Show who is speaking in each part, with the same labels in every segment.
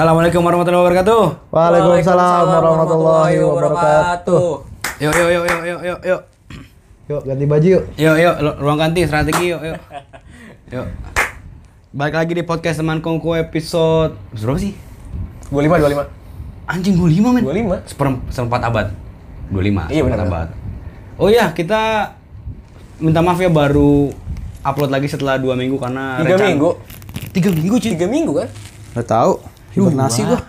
Speaker 1: Assalamualaikum warahmatullahi wabarakatuh.
Speaker 2: Waalaikumsalam warahmatullahi wabarakatuh.
Speaker 1: Yuk yuk yuk yuk yuk yuk yuk.
Speaker 2: Yuk ganti baju yuk.
Speaker 1: Yuk yuk ruang ganti strategi yuk yuk. Yuk. Balik lagi di podcast teman kongko episode berapa sih?
Speaker 3: 25 25.
Speaker 1: Anjing 25 men.
Speaker 3: 25.
Speaker 1: Seper- seperempat abad. 25.
Speaker 3: Iya,
Speaker 1: seperempat
Speaker 3: benar.
Speaker 1: abad. Oh iya, kita minta maaf ya baru upload lagi setelah dua minggu karena
Speaker 3: 3
Speaker 1: rencana-
Speaker 3: minggu.
Speaker 1: Tiga minggu cuy.
Speaker 3: 3 minggu kan?
Speaker 2: Nggak tahu. Hibernasi gua.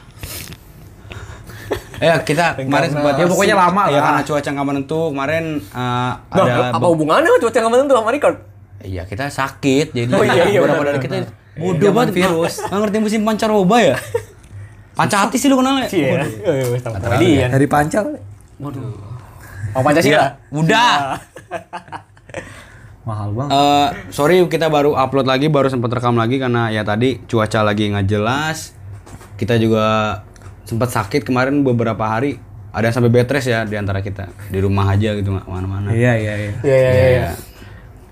Speaker 1: Ya kita kemarin sempat
Speaker 2: Ya, pokoknya lama
Speaker 1: ya
Speaker 2: lah.
Speaker 1: karena cuaca nggak menentu kemarin uh,
Speaker 3: Nah,
Speaker 1: ada
Speaker 3: apa hubungannya sama cuaca yang menentu sama record?
Speaker 1: Iya kita sakit jadi
Speaker 3: Oh, iya, iya,
Speaker 1: beberapa
Speaker 3: benar,
Speaker 1: dari kita bodoh banget virus nggak ngerti musim pancaroba ya pancati sih lu kenalnya
Speaker 3: Iya.
Speaker 1: Waduh.
Speaker 3: Sama komedian.
Speaker 2: Dari pancal.
Speaker 1: Waduh.
Speaker 3: Oh Pancasila.
Speaker 1: udah
Speaker 2: Mahal banget.
Speaker 1: Eh, sorry kita baru upload lagi baru sempat rekam lagi karena ya tadi cuaca lagi nggak jelas kita juga sempat sakit kemarin beberapa hari ada yang sampai bed rest ya di antara kita di rumah aja gitu nggak ke mana-mana
Speaker 2: Iya iya iya.
Speaker 3: Iya iya iya. iya.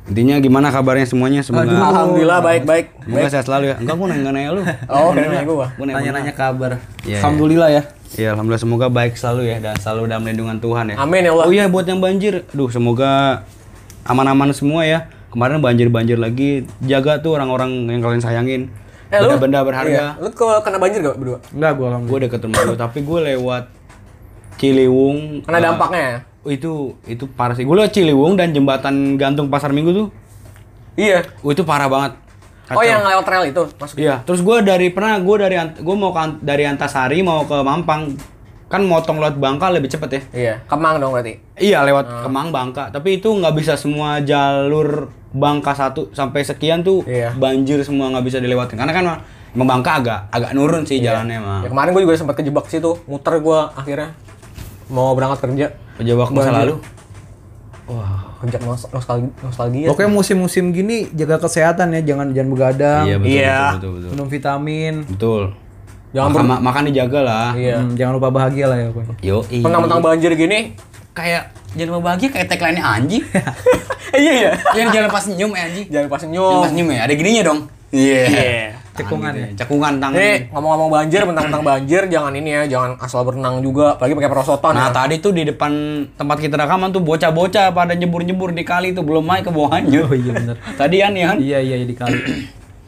Speaker 1: intinya gimana kabarnya semuanya semoga
Speaker 3: Alhamdulillah baik baik.
Speaker 1: semoga sehat selalu ya enggak gua nanya nanya lu
Speaker 3: Oh, nanya gua.
Speaker 1: Gua nanya-
Speaker 2: Nanya-nanya kabar.
Speaker 1: Iya,
Speaker 2: Alhamdulillah ya.
Speaker 1: Iya, alhamdulillah semoga baik selalu ya dan selalu dalam lindungan Tuhan ya.
Speaker 3: Amin ya Allah.
Speaker 1: Oh iya buat yang banjir, aduh semoga aman-aman semua ya. Kemarin banjir-banjir lagi, jaga tuh orang-orang yang kalian sayangin.
Speaker 3: Eh, lu-
Speaker 1: Benda-benda berharga.
Speaker 3: Iya. Lu kalau kena banjir gak berdua?
Speaker 2: Enggak gua alhamdulillah.
Speaker 1: Gue deket rumah lu, tapi gue lewat Ciliwung.
Speaker 3: Kena
Speaker 1: eh,
Speaker 3: dampaknya ya?
Speaker 1: oh, itu itu parah sih. Gue lewat Ciliwung dan jembatan gantung Pasar Minggu tuh.
Speaker 3: Iya.
Speaker 1: Oh, itu parah banget.
Speaker 3: Oh
Speaker 1: Kacau.
Speaker 3: yang lewat trail itu masuk.
Speaker 1: Iya, terus gue dari pernah gue dari gue mau ke, dari Antasari mau ke Mampang kan motong lewat Bangka lebih cepet ya.
Speaker 3: Iya. Kemang dong berarti.
Speaker 1: Iya lewat
Speaker 3: Ah.
Speaker 1: Kemang Bangka, tapi itu nggak bisa semua jalur Bangka satu sampai sekian tuh
Speaker 3: Iya.
Speaker 1: banjir semua nggak bisa dilewatin karena kan emang Bangka agak agak nurun sih jalannya mah.
Speaker 3: Ya kemarin gua juga sempat kejebak situ, muter gua akhirnya mau berangkat kerja.
Speaker 1: Pejabat masa lalu. Wah.
Speaker 3: Kerja nos nostalgia, nostalgia.
Speaker 2: Pokoknya musim-musim gini jaga kesehatan ya, jangan jangan begadang.
Speaker 1: Iya betul,
Speaker 3: Iya.
Speaker 1: betul betul betul.
Speaker 2: Minum vitamin.
Speaker 1: Betul.
Speaker 3: Jangan
Speaker 1: makan, ma- makan dijaga lah.
Speaker 3: Iya.
Speaker 2: Hmm, jangan lupa bahagia lah ya pokoknya.
Speaker 1: Yo.
Speaker 3: Mentang-mentang banjir gini.
Speaker 1: kayak jangan lupa bahagia kayak tagline anjing.
Speaker 3: iya iya.
Speaker 1: Jangan jangan pas senyum ya anjing.
Speaker 3: Jangan pas
Speaker 1: Jangan
Speaker 3: senyum.
Speaker 1: pas senyum ya. Ada gininya dong. Iya.
Speaker 2: Cekungan
Speaker 1: Tangan gitu ya. Cekungan tangan.
Speaker 3: Nih ngomong-ngomong banjir, mentang-mentang banjir, jangan ini ya, jangan asal berenang juga, apalagi pakai perosotan
Speaker 1: Nah
Speaker 3: ya.
Speaker 1: tadi tuh di depan tempat kita rekaman tuh bocah-bocah pada nyebur-nyebur di kali tuh belum main ke bawahnya.
Speaker 2: Oh iya benar.
Speaker 1: Tadi kan ya kan?
Speaker 2: Iya iya di kali.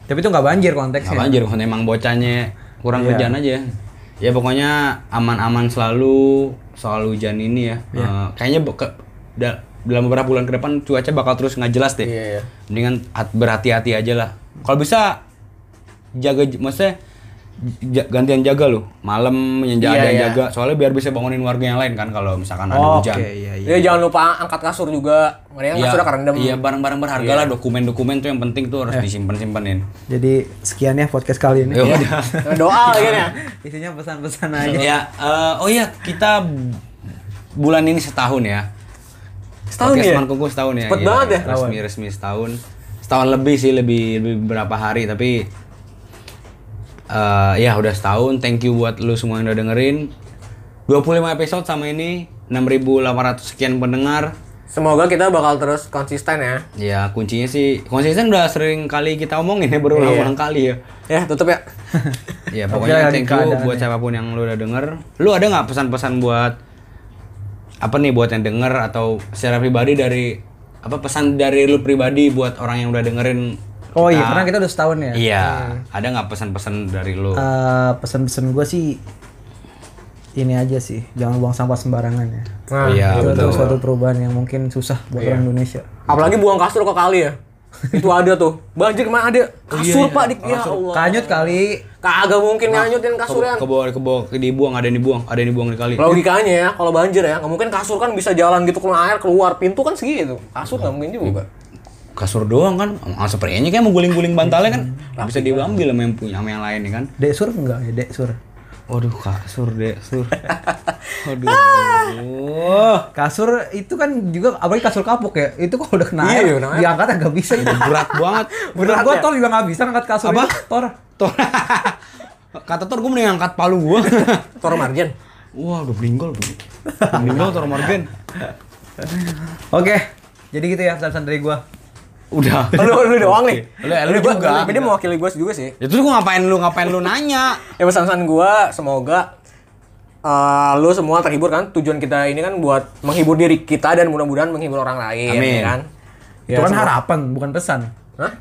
Speaker 2: Tapi itu nggak banjir konteksnya.
Speaker 1: Nggak banjir emang bocahnya kurang
Speaker 2: Iya.
Speaker 1: hujan aja. Ya pokoknya aman-aman selalu soal hujan ini ya. Eh, kayaknya be- ke- da- dalam beberapa bulan ke depan cuaca bakal terus nggak jelas deh.
Speaker 3: Iya, iya.
Speaker 1: Mendingan hat- berhati-hati aja lah. Kalau bisa jaga maksudnya gantian jaga loh. Malam yang jaga,
Speaker 3: Iya, iya.
Speaker 1: jaga. Soalnya biar bisa bangunin warga yang lain kan kalau misalkan ada
Speaker 2: Oh,
Speaker 1: hujan.
Speaker 2: Oke iya iya.
Speaker 3: Ya jangan lupa angkat kasur juga. Mendingan
Speaker 1: Iya,
Speaker 3: kasurnya kerendam.
Speaker 1: Iya, barang-barang berharga lah, dokumen-dokumen tuh yang penting tuh harus disimpan-simpanin.
Speaker 2: Jadi sekian ya podcast kali ini.
Speaker 1: Ya.
Speaker 3: Nah, Doa lagi ya.
Speaker 2: Isinya pesan-pesan aja.
Speaker 1: ya, eh, oh iya, kita bulan ini setahun ya.
Speaker 3: Setahun
Speaker 1: Podcast
Speaker 3: ya?
Speaker 1: Teman Kuku setahun ya.
Speaker 3: Cepet
Speaker 1: iya.
Speaker 3: banget ya?
Speaker 1: Resmi resmi setahun. Setahun lebih sih, lebih lebih beberapa hari tapi eh ya udah setahun. Thank you buat lu semua yang udah dengerin. 25 episode sama ini 6.800 sekian pendengar.
Speaker 3: Semoga kita bakal terus konsisten ya.
Speaker 1: Ya kuncinya sih konsisten udah sering kali kita omongin ya berulang-ulang kali ya.
Speaker 3: Ya, tutup ya.
Speaker 1: Ya pokoknya
Speaker 2: lagi
Speaker 1: thank you buat siapa pun yang lu udah denger. Lu ada nggak pesan-pesan buat apa nih buat yang denger atau secara pribadi dari apa pesan dari lu pribadi buat orang yang udah dengerin?
Speaker 2: Oh iya,
Speaker 1: kita?
Speaker 2: karena kita udah setahun ya.
Speaker 1: Iya, ada nggak pesan-pesan dari lu?
Speaker 2: Eh, pesan-pesan gue sih ini aja sih, jangan buang sampah sembarangan ya.
Speaker 3: Nah,
Speaker 1: Iya,
Speaker 2: itu
Speaker 1: betul.
Speaker 2: suatu perubahan yang mungkin susah buat orang Indonesia.
Speaker 3: apalagi buang kasur ke kali ya. Itu ada tuh. Banjir ke mana ada? Kasur, Pak, di ya Allah.
Speaker 2: Kanyut kali,
Speaker 3: Kagak mungkin nganyutin
Speaker 1: ke,
Speaker 3: kasurnya.
Speaker 1: ke bawah ke bawah ke dibuang ada yang dibuang ada yang dibuang di kali.
Speaker 3: Logikanya ya, kalau banjir ya, nggak mungkin kasur kan bisa jalan gitu keluar air keluar pintu kan segitu. Kasur nggak mungkin juga.
Speaker 1: Kasur doang kan, ah, spraynya kayak mau guling-guling bantalnya kan, bisa diambil sama yang punya sama yang lain ya kan.
Speaker 2: dek sur enggak ya dek sur.
Speaker 1: Waduh kasur deh, sur. Waduh.
Speaker 2: Kasur itu kan juga apalagi kasur kapuk ya. Itu kalau udah kena
Speaker 3: Iya,
Speaker 2: air,
Speaker 3: kena air.
Speaker 2: diangkat agak bisa itu.
Speaker 1: Berat banget.
Speaker 2: Bener gua Tor juga nggak bisa angkat kasur
Speaker 1: Apa?
Speaker 2: itu. Tor.
Speaker 1: Tor. Kata Tor gue mending angkat palu gue.
Speaker 3: Tor margin.
Speaker 1: Wah, udah meninggal bro. Udah meninggal Tor Morgan.
Speaker 2: Oke. Jadi gitu ya pesan dari gua.
Speaker 1: Udah.
Speaker 3: lu lu doang nih.
Speaker 1: Lu- lu
Speaker 3: Gua-
Speaker 1: juga.
Speaker 3: Tapi dia mewakili gue juga sih.
Speaker 1: Ya terus gua ngapain lu ngapain lu nanya?
Speaker 3: Ya pesan-pesan gue semoga eh, lu semua terhibur kan. Tujuan kita ini kan buat menghibur diri kita dan mudah-mudahan menghibur orang lain.
Speaker 1: Amin.
Speaker 3: ya kan?
Speaker 2: Itu kan
Speaker 3: semua-
Speaker 2: harapan, bukan pesan.
Speaker 3: Hah?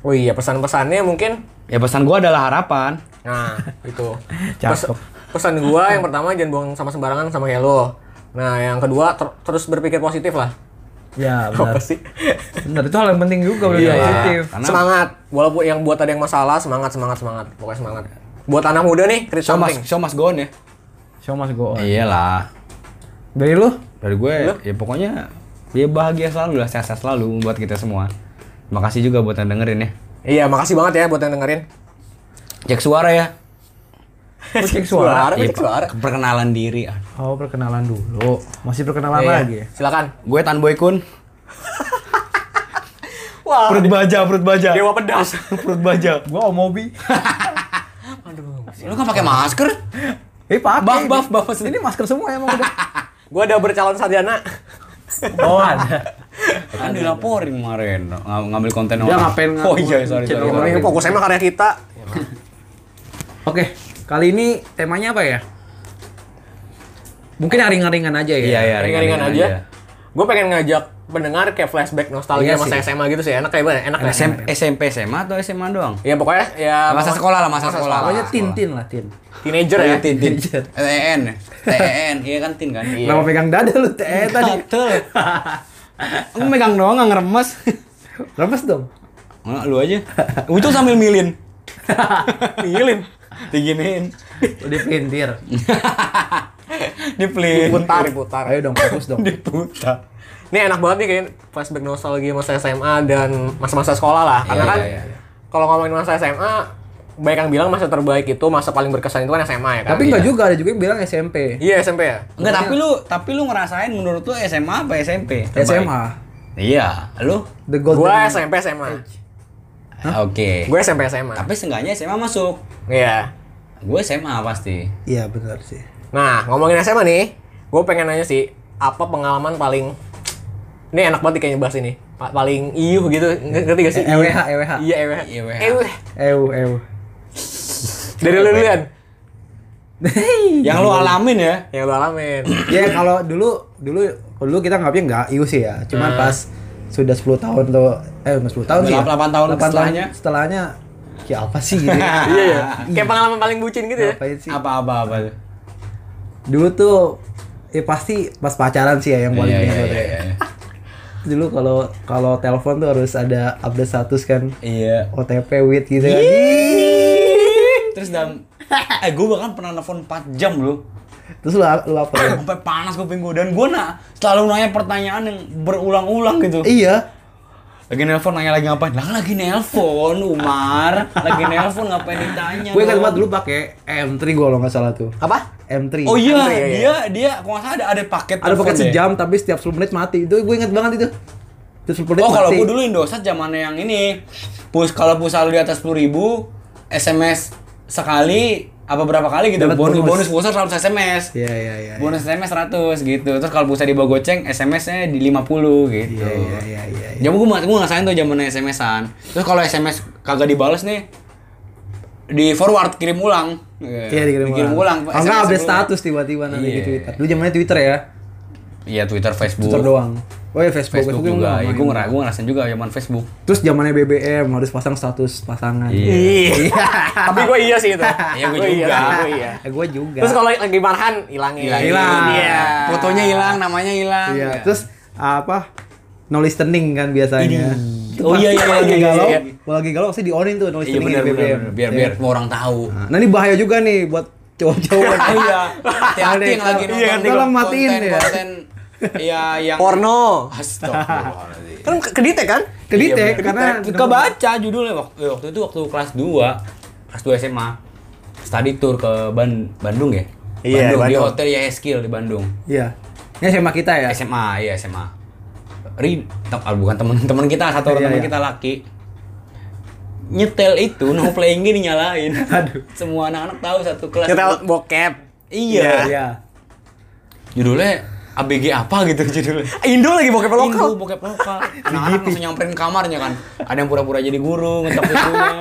Speaker 3: Oh iya pesan-pesannya mungkin
Speaker 1: Ya pesan gua adalah harapan.
Speaker 3: Nah, itu.
Speaker 2: Cakep.
Speaker 3: pesan gua yang pertama jangan buang sama sembarangan sama kayak lo. Nah, yang kedua ter- terus berpikir positif lah.
Speaker 2: Ya, benar.
Speaker 3: Apa sih?
Speaker 2: Benar, itu hal yang penting juga udah
Speaker 3: Iya,
Speaker 2: positif.
Speaker 1: Karena-
Speaker 3: Semangat. Walaupun yang buat ada yang masalah, semangat, semangat, semangat. Pokoknya semangat. Buat anak muda nih, create
Speaker 1: Show mas,
Speaker 3: something.
Speaker 1: show mas go on ya.
Speaker 2: Show must go on.
Speaker 1: Iyalah.
Speaker 2: Dari lu?
Speaker 1: Dari gue ya pokoknya ya bahagia selalu lah, sehat-sehat selalu buat kita semua. Terima kasih juga buat yang dengerin ya.
Speaker 3: Iya, makasih banget ya buat yang dengerin.
Speaker 1: Cek suara ya.
Speaker 2: Cek suara.
Speaker 3: Cek
Speaker 1: Iya,
Speaker 3: suara.
Speaker 1: Perkenalan diri. ah.
Speaker 2: Oh, perkenalan dulu. Masih perkenalan
Speaker 3: Iya,
Speaker 2: lagi ya?
Speaker 3: Silakan.
Speaker 1: Gue Tan Boy Kun.
Speaker 3: Wah,
Speaker 1: Perut baja, perut baja.
Speaker 3: dewa pedas.
Speaker 1: perut baja.
Speaker 2: Gua Omobi.
Speaker 1: Lu kan pakai masker?
Speaker 2: Eh, pakai.
Speaker 1: Buff, buff, buff.
Speaker 2: Ini masker semua emang udah.
Speaker 3: gua udah bercalon sarjana.
Speaker 2: Oh, ada.
Speaker 1: Kan dilaporin kemarin ng- ngambil konten
Speaker 2: Dia ngapain ng-
Speaker 1: Oh iya, sorry, sorry.
Speaker 2: Channel
Speaker 3: Ini fokus emang karya kita.
Speaker 2: Oke, kali ini temanya apa ya? Mungkin yang ringan-ringan aja ya.
Speaker 1: Iya, iya,
Speaker 3: Ringan-ringan aja. Gue pengen ngajak pendengar kayak flashback nostalgia
Speaker 2: Iya
Speaker 3: masa
Speaker 2: sih.
Speaker 3: SMA gitu sih. Enak kayak? Enak ya?
Speaker 1: SMP, SMP SMA atau SMA doang?
Speaker 3: Ya pokoknya ya
Speaker 1: Masa sekolah lah, masa sekolah.
Speaker 2: Pokoknya
Speaker 1: Sekolah.
Speaker 2: tin-tin lah, tin.
Speaker 3: Teenager ya.
Speaker 1: tin tin. TN. TN, iya kan tin kan?
Speaker 3: Iya.
Speaker 2: Pegang dada lu teh tadi?
Speaker 1: Gatel. Lu megang doang nggak ngeremes.
Speaker 2: Remes dong.
Speaker 1: Nggak, lu aja. Itu sambil milin.
Speaker 3: Milin.
Speaker 1: Diginiin.
Speaker 2: Udah pintir.
Speaker 3: Diputar, diputar.
Speaker 2: Ayo dong, fokus dong.
Speaker 1: Diputar.
Speaker 3: Ini enak banget nih kayak flashback nostalgia masa SMA dan masa-masa sekolah lah. Karena
Speaker 1: Iya,
Speaker 3: kan
Speaker 1: iya, iya.
Speaker 3: kalau ngomongin masa SMA, banyak yang bilang masa terbaik itu masa paling berkesan itu kan SMA ya kan.
Speaker 2: Tapi enggak juga, ada juga yang bilang SMP.
Speaker 3: Iya SMP ya.
Speaker 1: Enggak, tapi lu tapi lu ngerasain menurut lu SMA apa SMP? Terbaik?
Speaker 2: SMA.
Speaker 1: Iya, lu?
Speaker 2: The Golden
Speaker 3: Gua SMP SMA.
Speaker 1: Oke.
Speaker 3: Gue SMP SMA.
Speaker 1: Tapi seenggaknya SMA masuk.
Speaker 3: Iya.
Speaker 1: Gue SMA pasti.
Speaker 2: Iya, benar sih.
Speaker 3: Nah, ngomongin SMA nih, gue pengen nanya sih, apa pengalaman paling ini enak banget kayaknya bahas ini. Pa- paling iuh gitu, Nge- ngerti gak sih?
Speaker 2: EWH, EWH.
Speaker 3: Iya, EWH.
Speaker 1: EWH.
Speaker 3: EWH.
Speaker 2: Ew, ew.
Speaker 3: Dari lu duluan.
Speaker 1: Yang lu alamin ya?
Speaker 3: Yang lu alamin.
Speaker 2: ya kalau dulu dulu dulu kita nggaknya nggak iu sih ya. Cuman pas sudah 10 tahun tuh eh udah 10 tahun sih. ya.
Speaker 1: 8 tahun
Speaker 2: Delapan
Speaker 1: setelahnya.
Speaker 2: setelahnya ya apa sih gitu. ya.
Speaker 3: Iya, iya. Kayak pengalaman paling bucin gitu ya.
Speaker 2: Ngapain sih?
Speaker 1: Apa-apa apa?
Speaker 2: Dulu tuh ya pasti pas pacaran sih ya yang paling
Speaker 1: Iya, iya, iya,
Speaker 2: ya.
Speaker 1: iya.
Speaker 2: Dulu kalau kalau telepon tuh harus ada update status kan.
Speaker 1: Iya.
Speaker 2: OTP with gitu kan.
Speaker 1: Terus dalam eh gue bahkan pernah nelfon 4 jam loh.
Speaker 2: Terus lu, lu apa?
Speaker 1: Sampai panas kuping gue dan gue nak selalu nanya pertanyaan yang berulang-ulang gitu.
Speaker 2: iya.
Speaker 1: Lagi nelpon nanya lagi ngapain? Lah lagi nelpon Umar. Lagi nelpon ngapain ditanya?
Speaker 2: Gue kan banget dulu pakai M3 gua kalau nggak salah tuh.
Speaker 3: Apa?
Speaker 2: M3.
Speaker 1: Oh iya,
Speaker 3: Iya, iya.
Speaker 1: dia dia kalau nggak salah ada ada paket
Speaker 2: Ada paket
Speaker 1: telepon deh.
Speaker 2: sejam tapi setiap 10 menit mati. Itu gue inget banget itu. Setiap 10 menit
Speaker 1: Oh kalau gue dulu Indosat zamannya yang ini. Pus kalau pulsa lu di atas 10.000 SMS sekali apa berapa kali gitu.
Speaker 2: Dapat
Speaker 1: bonus
Speaker 2: bonus.
Speaker 1: pulsa 100 SMS.
Speaker 2: Iya iya iya.
Speaker 1: Bonus SMS 100 gitu. Terus kalau pulsa di bawah goceng SMS-nya di 50 gitu.
Speaker 2: Iya iya iya.
Speaker 1: Jamu gue gue ngerasain tuh zamannya SMS-an. Terus kalau SMS kagak dibales nih di forward kirim ulang.
Speaker 2: Iya dikirim,
Speaker 1: Dikirim ulang.
Speaker 2: Kalau nggak
Speaker 1: SMS
Speaker 2: update
Speaker 1: ulang.
Speaker 2: status tiba-tiba nanti di
Speaker 1: Iya.
Speaker 2: Twitter. Dulu zamannya Twitter ya.
Speaker 1: Iya Twitter, Facebook.
Speaker 2: Twitter doang. Oh iya Facebook.
Speaker 1: Facebook,
Speaker 2: Facebook,
Speaker 1: juga.
Speaker 2: nggak
Speaker 1: Iya, gue ngera gue ngerasain juga zaman Facebook.
Speaker 2: Terus zamannya BBM harus pasang status pasangan.
Speaker 1: Iya.
Speaker 3: Tapi gue iya sih itu.
Speaker 1: Iya, gua
Speaker 3: Gua
Speaker 1: juga.
Speaker 3: gua iya.
Speaker 2: Eh, gue juga.
Speaker 3: Terus kalau lagi marhan hilangin.
Speaker 2: Hilang.
Speaker 3: Iya.
Speaker 1: Fotonya hilang, namanya hilang.
Speaker 2: Iya. Terus apa? No listening kan biasanya. Itu
Speaker 1: Oh iya,
Speaker 2: pasti
Speaker 1: iya,
Speaker 2: kalau lagi
Speaker 1: iya, iya,
Speaker 2: galau,
Speaker 1: iya.
Speaker 2: kalau lagi galau pasti di onin tuh no
Speaker 1: Iya
Speaker 2: listening di
Speaker 1: benar
Speaker 2: BBM.
Speaker 1: benar. biar
Speaker 2: Iya.
Speaker 1: biar semua orang tahu.
Speaker 2: Nah ini bahaya juga nih buat cowok-cowok.
Speaker 1: Oh iya, hati-hati yang lagi
Speaker 2: Iya,
Speaker 1: nonton
Speaker 2: tolong matiin ya.
Speaker 1: konten Iya yang
Speaker 3: Porno.
Speaker 1: Astagfirullahaladzim.
Speaker 3: Kan kedetek kan?
Speaker 2: Kedetek
Speaker 1: Iya,
Speaker 2: karena
Speaker 1: kebaca judulnya waktu eh, waktu itu waktu kelas 2 kelas 2 SMA study tour ke Ban- Bandung ya
Speaker 3: Iya,
Speaker 1: Bandung, di
Speaker 3: Bandung.
Speaker 1: hotel Yaeskil di Bandung
Speaker 2: Iya. Ini SMA kita ya.
Speaker 1: SMA iya SMA Ri tem- ah, bukan teman-teman kita satu orang
Speaker 2: Iya,
Speaker 1: teman
Speaker 2: iya.
Speaker 1: kita laki nyetel itu no playing dinyalain
Speaker 2: Aduh.
Speaker 1: semua anak-anak tahu satu kelas
Speaker 3: Nyetel bokep.
Speaker 1: iya
Speaker 2: Iya.
Speaker 1: judulnya ABG apa gitu judulnya.
Speaker 3: Indo lagi bokep lokal.
Speaker 1: Indo bokep lokal. Anak-anak langsung nyamperin kamarnya kan. Ada yang pura-pura jadi guru, ngetok pintunya.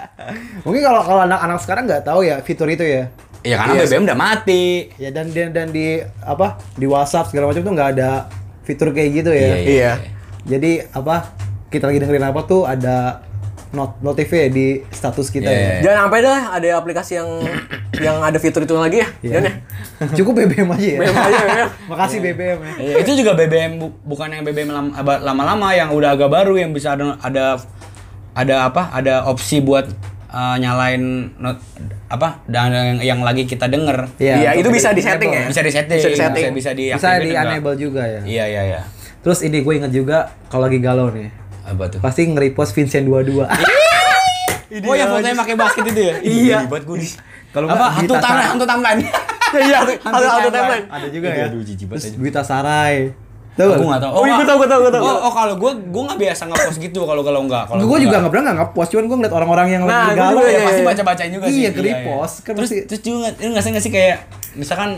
Speaker 2: Mungkin kalau kalau anak-anak sekarang nggak tahu ya fitur itu ya.
Speaker 1: Iya karena BBM udah mati.
Speaker 2: Ya dan dan, dan di apa di WhatsApp segala macam tuh nggak ada fitur kayak gitu ya.
Speaker 1: Iya,
Speaker 3: Iya.
Speaker 2: Jadi apa kita lagi dengerin apa tuh ada not notifnya di status kita
Speaker 1: Iya.
Speaker 3: Jangan sampai dah ada aplikasi yang yang ada fitur itu lagi ya.
Speaker 2: ya.
Speaker 3: Jangan ya.
Speaker 2: Cukup BBM aja ya.
Speaker 3: BBM aja, BBM.
Speaker 2: Makasih BBM ya.
Speaker 1: Iya, itu juga BBM bu- bukan yang BBM lama-lama yang udah agak baru yang bisa ada ada ada apa? Ada opsi buat uh, nyalain not, apa? Dan yang, yang lagi kita denger.
Speaker 3: Iya,
Speaker 2: untuk
Speaker 3: itu bisa
Speaker 2: di-
Speaker 3: disetting ya.
Speaker 1: Bisa disetting.
Speaker 3: Bisa disetting.
Speaker 1: Bisa, bisa di
Speaker 2: Bisa di enable juga ya.
Speaker 1: Iya, iya, iya.
Speaker 2: Terus ini gue inget juga kalau lagi galau nih.
Speaker 1: Apa tuh?
Speaker 2: Pasti nge-repost Vincent 22.
Speaker 1: oh, yang fotonya pakai basket itu ya?
Speaker 2: Iya.
Speaker 1: Buat gue di.
Speaker 2: Kalau
Speaker 1: apa?
Speaker 2: nggak,
Speaker 1: Hantu timeline, hantu timeline.
Speaker 3: Iya, ada ada timeline.
Speaker 2: ada juga ya.
Speaker 1: Aduh, jijik banget.
Speaker 2: Duita Sarai. Tahu
Speaker 1: Aku nggak tahu.
Speaker 3: Oh, iya, gua tahu, gua tahu, gua tahu.
Speaker 1: Oh, oh kalau gue, gue nggak biasa nge-post gitu kalau kalau nggak. Kalau
Speaker 2: Gue juga nggak pernah nggak nge-post, cuman gue ngeliat orang-orang yang
Speaker 3: Nah,
Speaker 2: lagi
Speaker 3: gua
Speaker 2: galau
Speaker 3: juga,
Speaker 2: ya
Speaker 1: ya,
Speaker 3: iya,
Speaker 1: pasti
Speaker 3: iya.
Speaker 1: baca-bacain juga sih.
Speaker 2: Iya, nge-repost. Kan
Speaker 1: terus,
Speaker 2: pasti-
Speaker 1: terus juga nggak- lu nggak sih nggak sih kayak misalkan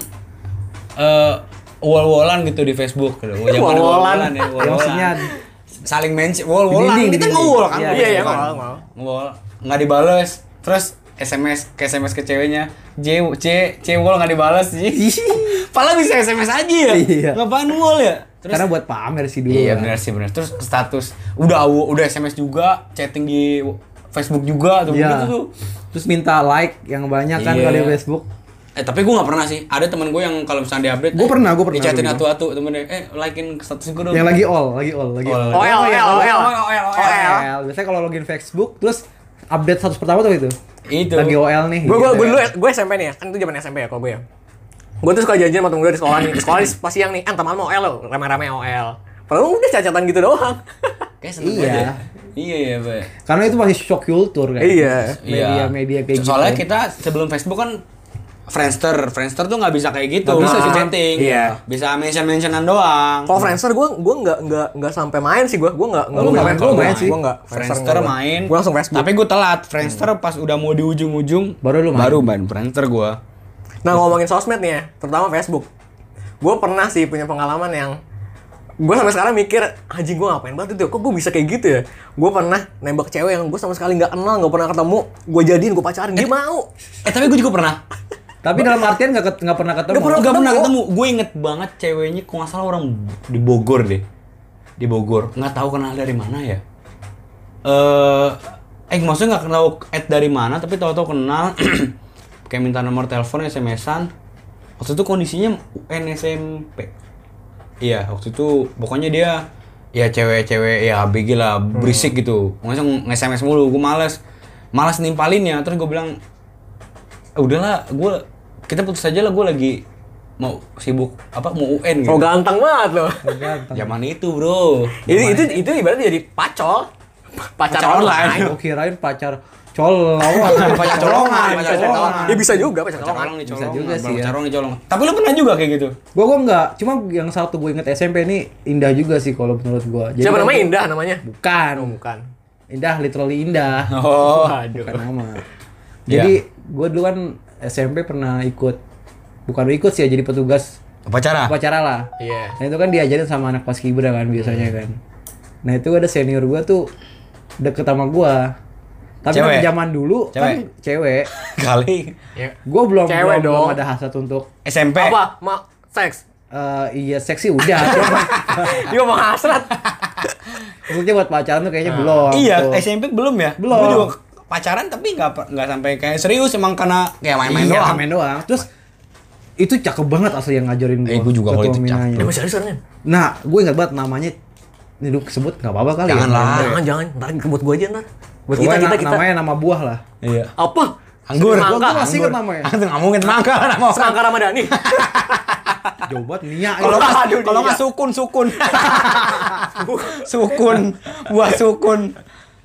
Speaker 1: eh wall-wallan gitu di Facebook gitu. Zaman
Speaker 3: Wall-wallan.
Speaker 1: ya,
Speaker 2: Ya,
Speaker 1: wall-wallan.
Speaker 2: maksudnya
Speaker 1: saling mention
Speaker 2: Di dinding,
Speaker 1: kita nge-wall kan.
Speaker 2: Iya,
Speaker 1: gitu
Speaker 3: iya,
Speaker 1: kan.
Speaker 3: nge-wall, nge-wall.
Speaker 1: Nge-wall. nggak dibales. Terus SMS ke SMS ke ceweknya J C C wall nggak dibales sih. Padahal bisa SMS aja ya.
Speaker 2: Iya.
Speaker 1: Ngapain wall ya? Terus
Speaker 2: karena buat pamer sih dulu.
Speaker 1: Iya
Speaker 2: kan.
Speaker 1: benar sih benar. Terus status udah udah SMS juga, chatting di Facebook juga tuh
Speaker 2: Iya.
Speaker 1: begitu tuh.
Speaker 2: Terus minta like yang banyak kan
Speaker 1: Iya.
Speaker 2: kalau di Facebook.
Speaker 1: Eh tapi gue nggak pernah sih. Ada temen gue yang kalau misalnya diupdate,
Speaker 2: Gua
Speaker 1: eh,
Speaker 2: pernah, gua pernah
Speaker 1: Dichatin
Speaker 2: begitu.
Speaker 1: atu-atu temennya, eh likein status gue dong.
Speaker 2: Yang lagi all, lagi all, lagi all.
Speaker 1: Oh,
Speaker 3: OL, OL, OL.
Speaker 1: OL.
Speaker 2: OL. Biasanya kalau login Facebook terus update status pertama tuh itu.
Speaker 1: Itu.
Speaker 2: Lagi OL nih.
Speaker 3: Gue gue
Speaker 2: gitu.
Speaker 3: gue dulu gue SMP nih ya. Kan itu zaman SMP ya kalau gue ya. Gue tuh suka janjian sama temen gue di sekolah nih. Di sekolah nih pas siang nih, "Eh, teman mau OL lo, rame-rame OL." Padahal udah cacatan gitu doang.
Speaker 1: Kayak seneng
Speaker 2: Iya.
Speaker 1: aja. Iya iya, Pak.
Speaker 2: Karena itu masih shock culture kan.
Speaker 3: Iya.
Speaker 2: Media-media kayak gitu.
Speaker 1: Soalnya kita sebelum Facebook kan Friendster, Friendster tuh nggak bisa kayak gitu,
Speaker 2: Nggak
Speaker 1: bisa sih chatting,
Speaker 3: Iya.
Speaker 1: bisa mention mentionan doang.
Speaker 3: Kalau Friendster gue gue nggak nggak nggak sampai main sih gue. Gue nggak
Speaker 2: nggak main,
Speaker 3: kalau
Speaker 2: lu main sih.
Speaker 3: Gue nggak
Speaker 1: Friendster main,
Speaker 3: Gue langsung Facebook.
Speaker 1: Tapi gue telat, Friendster pas udah mau di ujung-ujung,
Speaker 2: Baru lu main.
Speaker 1: baru main Friendster gue.
Speaker 3: Nah ngomongin sosmed nih ya, terutama Facebook. Gue pernah sih punya pengalaman yang gue sampai sekarang mikir anjing gue ngapain banget itu kok gue bisa kayak gitu ya gue pernah nembak cewek yang gue sama sekali nggak kenal nggak pernah ketemu gue jadiin gue pacarin dia mau
Speaker 1: Eh tapi gue juga pernah.
Speaker 2: Tapi dalam artian nggak ket- nggak pernah ketemu.
Speaker 3: Nggak pernah
Speaker 1: Gak pernah
Speaker 3: ketemu.
Speaker 1: ketemu. Gue inget banget ceweknya, kok nggak salah orang di Bogor deh. Di Bogor. Nggak tahu kenal dari mana ya. Eh, eh maksudnya nggak kenal at dari mana, tapi tahu-tahu kenal. Kayak minta nomor telepon, SMS-an. Waktu itu kondisinya UN SMP. Iya, waktu itu pokoknya dia ya cewek-cewek ya ABG lah, berisik gitu. Maksudnya nge-SMS mulu, gue males. Malas nimpalinnya, terus gue bilang "Ah, udahlah gue kita putus aja lah gue lagi mau sibuk apa mau UN gitu.
Speaker 3: Oh ganteng banget loh
Speaker 1: zaman itu bro.
Speaker 3: Itu itu. itu ibaratnya jadi pacol. Pacar,
Speaker 1: Pacar
Speaker 3: online,
Speaker 1: online.
Speaker 2: Gue kirain pacar colong.
Speaker 1: pacar colongan pacar colongan.
Speaker 3: ya bisa juga pacar colongan.
Speaker 1: colong
Speaker 2: Bisa juga sih ya.
Speaker 1: pacar colong nih colongan. Tapi lu pernah juga kayak gitu?
Speaker 2: Gua gua enggak, cuma yang satu gue inget SMP ini indah juga sih kalau menurut gua. Jadi
Speaker 3: siapa namanya? Indah namanya?
Speaker 2: Bukan.
Speaker 3: oh, bukan.
Speaker 2: Indah literally indah.
Speaker 1: oh.
Speaker 3: Waduh.
Speaker 2: Bukan nama.
Speaker 1: Iya.
Speaker 2: Jadi gua dulu kan SMP pernah ikut bukan ikut sih ya jadi petugas
Speaker 1: pacara
Speaker 2: upacara lah.
Speaker 3: iya
Speaker 2: Nah itu kan diajarin sama anak paskibra kan biasanya kan. Nah itu ada senior gua tuh deket sama gua. Tapi
Speaker 1: Cewek?
Speaker 2: kan zaman dulu kan cewek.
Speaker 1: kali
Speaker 3: Ya.
Speaker 2: Gua belum
Speaker 3: Cewek
Speaker 2: belum, belum
Speaker 3: dong.
Speaker 2: ada hasrat untuk
Speaker 1: SMP
Speaker 3: apa ma seks
Speaker 2: eh iya seksi udah.
Speaker 3: dia mau hasrat
Speaker 2: Maksudnya buat pacaran tuh kayaknya belum.
Speaker 1: iya
Speaker 2: tuh.
Speaker 1: SMP belum ya
Speaker 2: Belum.
Speaker 1: Gua juga pacaran tapi nggak nggak sampai kayak serius emang karena kayak main-main
Speaker 2: iya,
Speaker 1: doang
Speaker 2: main doang. Terus itu cakep banget asli yang ngajarin
Speaker 1: Eh, gua juga kalau itu
Speaker 3: masih ada sekarang kan
Speaker 2: Nah, gue ingat banget namanya ini dulu sebut nggak apa-apa kali
Speaker 1: Jangan
Speaker 2: ya.
Speaker 1: lah. Ah.
Speaker 3: jangan jangan ntar buat gue aja ntar buat kita kita kita
Speaker 2: namanya nama buah lah.
Speaker 1: iya
Speaker 3: apa
Speaker 1: Anggur.
Speaker 3: Semangka.
Speaker 2: Gua- gua masih inget namanya.
Speaker 1: Itu nggak mungkin semangka nama orang.
Speaker 3: Semangka Ramadhani
Speaker 2: Jauh banget Nia.
Speaker 1: Kalau nggak
Speaker 3: Aduh,
Speaker 1: kalau nggak sukun sukun. sukun, buah sukun.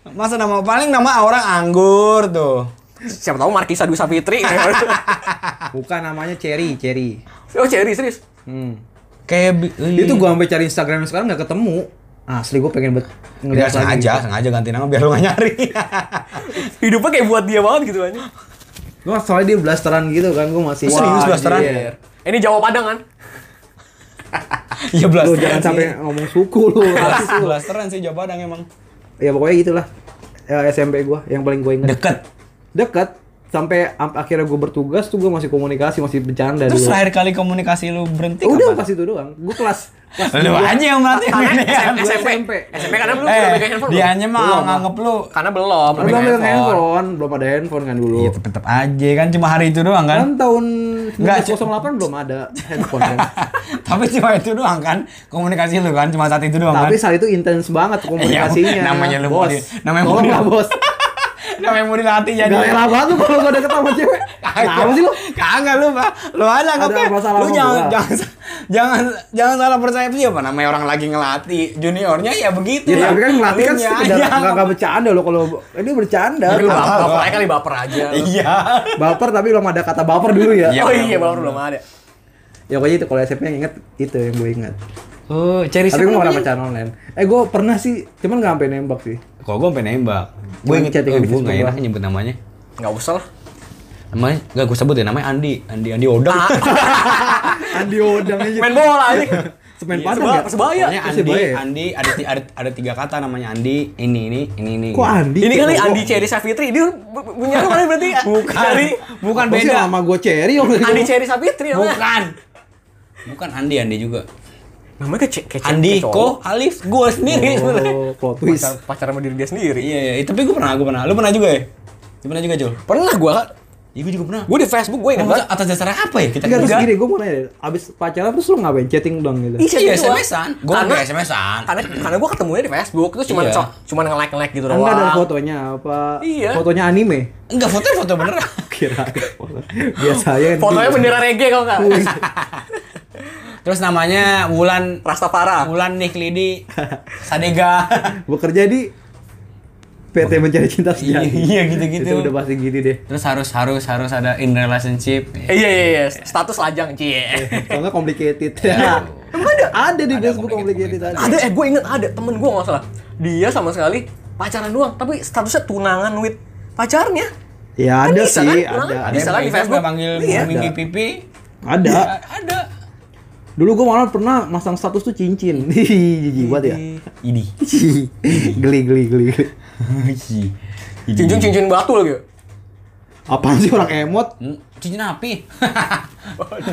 Speaker 1: Masa nama paling nama orang anggur tuh.
Speaker 3: siapa tahu Markisa Dwi Sapitri
Speaker 2: Bukan namanya Cherry, Cherry.
Speaker 3: oh Cherry serius
Speaker 2: Hmm.
Speaker 1: Kayak
Speaker 2: Itu gua sampai cari Instagram sekarang nggak ketemu. Asli gue pengen bet
Speaker 1: Nggak
Speaker 2: ngeliat lagi.
Speaker 1: sengaja,
Speaker 2: gitu.
Speaker 1: sengaja ganti nama biar lu nggak nyari.
Speaker 3: hidupnya kayak buat dia banget gitu kan
Speaker 2: Gua soalnya dia blasteran gitu kan, gue masih
Speaker 1: Oh, serius
Speaker 2: Wah,
Speaker 1: blasteran?
Speaker 2: anjir.
Speaker 3: ini Jawa Padang kan
Speaker 1: Iya
Speaker 2: Lu
Speaker 1: blasteran
Speaker 2: jangan
Speaker 1: sih.
Speaker 2: sampai ngomong suku lu.
Speaker 1: Blas- blasteran sih Jawa Padang emang.
Speaker 2: Ya pokoknya gitulah. Ya, SMP gua yang paling gua ingat.
Speaker 1: Deket.
Speaker 2: Deket sampai am- akhirnya gua bertugas tuh gua masih komunikasi, masih bercanda
Speaker 1: Terus
Speaker 2: dulu.
Speaker 1: terakhir kali komunikasi lu berhenti
Speaker 2: Udah
Speaker 1: kapan?
Speaker 2: pas itu doang. Gua kelas kelas
Speaker 1: Lu aja yang melatih
Speaker 3: Karena
Speaker 1: ini ya.
Speaker 3: SMP.
Speaker 2: SMP.
Speaker 3: SMP karena belum belum pegang
Speaker 1: Eh,
Speaker 3: handphone.
Speaker 1: dia aja mah nganggep lu.
Speaker 3: Karena belum.
Speaker 2: Belum
Speaker 3: pegang handphone.
Speaker 2: handphone, belum ada handphone kan dulu.
Speaker 1: Iya, tetep aja kan cuma hari itu doang kan.
Speaker 2: Kan tahun
Speaker 1: Nggak,
Speaker 2: 1908 belum ada handphone kan.
Speaker 1: Tapi cuma itu doang kan komunikasi lu kan cuma saat itu doang
Speaker 2: Tapi
Speaker 1: kan.
Speaker 2: saat itu intens banget komunikasinya.
Speaker 1: Iya, namanya lu
Speaker 2: bos.
Speaker 1: namanya di-
Speaker 2: bos.
Speaker 1: Namanya mau dilatih jadi.
Speaker 2: Gak rela banget lu kalau gua deket sama cewek. Kenapa sih lu?
Speaker 1: Kagak lu, Pak. Lu aja
Speaker 2: Ada masalah
Speaker 1: Lu jangan jangan jangan jangan salah percaya sih apa namanya orang lagi ngelatih juniornya ya begitu.
Speaker 2: Ya, tapi kan ngelatih kan sekedar
Speaker 1: aja.
Speaker 2: nggak nggak bercanda lo kalau ini bercanda.
Speaker 3: Tapi lu baper, kali baper aja. lu.
Speaker 1: Iya.
Speaker 2: Baper tapi belum ada kata baper dulu ya.
Speaker 1: Iya.
Speaker 3: Oh iya baper belum ada.
Speaker 2: Ya pokoknya itu kalau SMP yang inget itu yang gue ingat.
Speaker 1: Oh, cari
Speaker 2: Tapi gue gak pernah pacaran online. Eh gue pernah sih, cuman gak sampai nembak sih.
Speaker 1: Kok gue pengen nembak. Gue inget,
Speaker 2: chattingan
Speaker 1: oh,
Speaker 2: di
Speaker 1: gue gak enak nyebut namanya.
Speaker 3: Enggak usah lah.
Speaker 1: Namanya, gak gue sebut ya, namanya Andi. Andi, Andi Odang.
Speaker 2: Andi Odang aja.
Speaker 3: Main bola aja.
Speaker 2: Semen
Speaker 3: Iya,
Speaker 2: Padang ya?
Speaker 3: Persebaya.
Speaker 1: Pokoknya
Speaker 2: Terus
Speaker 1: Andi,
Speaker 2: ya?
Speaker 1: Andi, ada, ada, ada tiga kata namanya Andi, ini, ini, ini, ini.
Speaker 2: Kok Andi?
Speaker 3: Ini kali Andi Cherry Safitri dia punya lu mana berarti?
Speaker 1: Bukan,
Speaker 3: Dari
Speaker 1: bukan beda.
Speaker 2: nama gue Cherry.
Speaker 3: Andi Cherry Safitri namanya.
Speaker 1: Bukan. Bukan Andi, Andi juga.
Speaker 3: Namanya kece kece.
Speaker 1: Andi,
Speaker 3: kece
Speaker 1: Ko, Alif, gue sendiri sebenarnya.
Speaker 2: Oh, plot twist.
Speaker 3: pacar, pacar sama diri dia sendiri.
Speaker 1: Iya, iya, tapi gue pernah, gue pernah. Lu pernah juga ya? Lu pernah juga, Jul?
Speaker 3: Pernah gua
Speaker 1: Iya, gue juga pernah.
Speaker 3: gua di Facebook gue ingat
Speaker 1: Emang
Speaker 3: banget.
Speaker 1: atas dasar apa ya kita
Speaker 2: Enggak terus gini, gue mau nanya deh. Abis pacaran terus lu ngapain? Chatting dong gitu.
Speaker 1: Iya. SMS-an. Gue
Speaker 3: Karena-
Speaker 1: nggak SMS-an.
Speaker 3: Karena karena gua ketemunya di Facebook terus cuman
Speaker 1: Iya.
Speaker 3: sok cuman nge-like nge-like gitu doang.
Speaker 2: Enggak ada fotonya apa?
Speaker 3: Iya.
Speaker 2: Fotonya anime.
Speaker 1: Enggak, fotonya foto beneran.
Speaker 2: Kira biasanya kan
Speaker 3: Fotonya bendera reggae kok enggak?
Speaker 1: Terus namanya Wulan
Speaker 3: Rastafara.
Speaker 1: Wulan Niklidi Sadega.
Speaker 2: bekerja di PT Mencari Cinta Sejati.
Speaker 1: Iya, gitu-gitu.
Speaker 2: Itu udah pasti gitu deh.
Speaker 1: Terus harus harus harus ada in relationship.
Speaker 3: Eh, iya iya iya, status lajang cie.
Speaker 2: Kalau nggak complicated.
Speaker 1: Aduh.
Speaker 2: Emang ada? Ada di
Speaker 1: Ada
Speaker 2: Facebook complicated ada.
Speaker 3: ada eh gue inget ada temen gue nggak salah. Dia sama sekali pacaran doang, tapi statusnya tunangan with pacarnya.
Speaker 2: Ya
Speaker 3: Kan
Speaker 2: ada
Speaker 3: bisa
Speaker 2: sih,
Speaker 3: kan?
Speaker 2: ada.
Speaker 3: Ada
Speaker 1: Ada
Speaker 3: Bisa kan di Facebook?
Speaker 1: panggil
Speaker 3: Iya,
Speaker 1: Minggi
Speaker 2: ada.
Speaker 1: pipi.
Speaker 2: Ada.
Speaker 1: Ya, ada.
Speaker 2: Dulu gue malah pernah masang status tuh cincin. Ih, Jijik banget ya.
Speaker 1: Ini.
Speaker 2: geli geli geli.
Speaker 3: Cincin cincin batu lagi.
Speaker 2: Apaan sih orang emot?
Speaker 1: Hmm, Cincin api.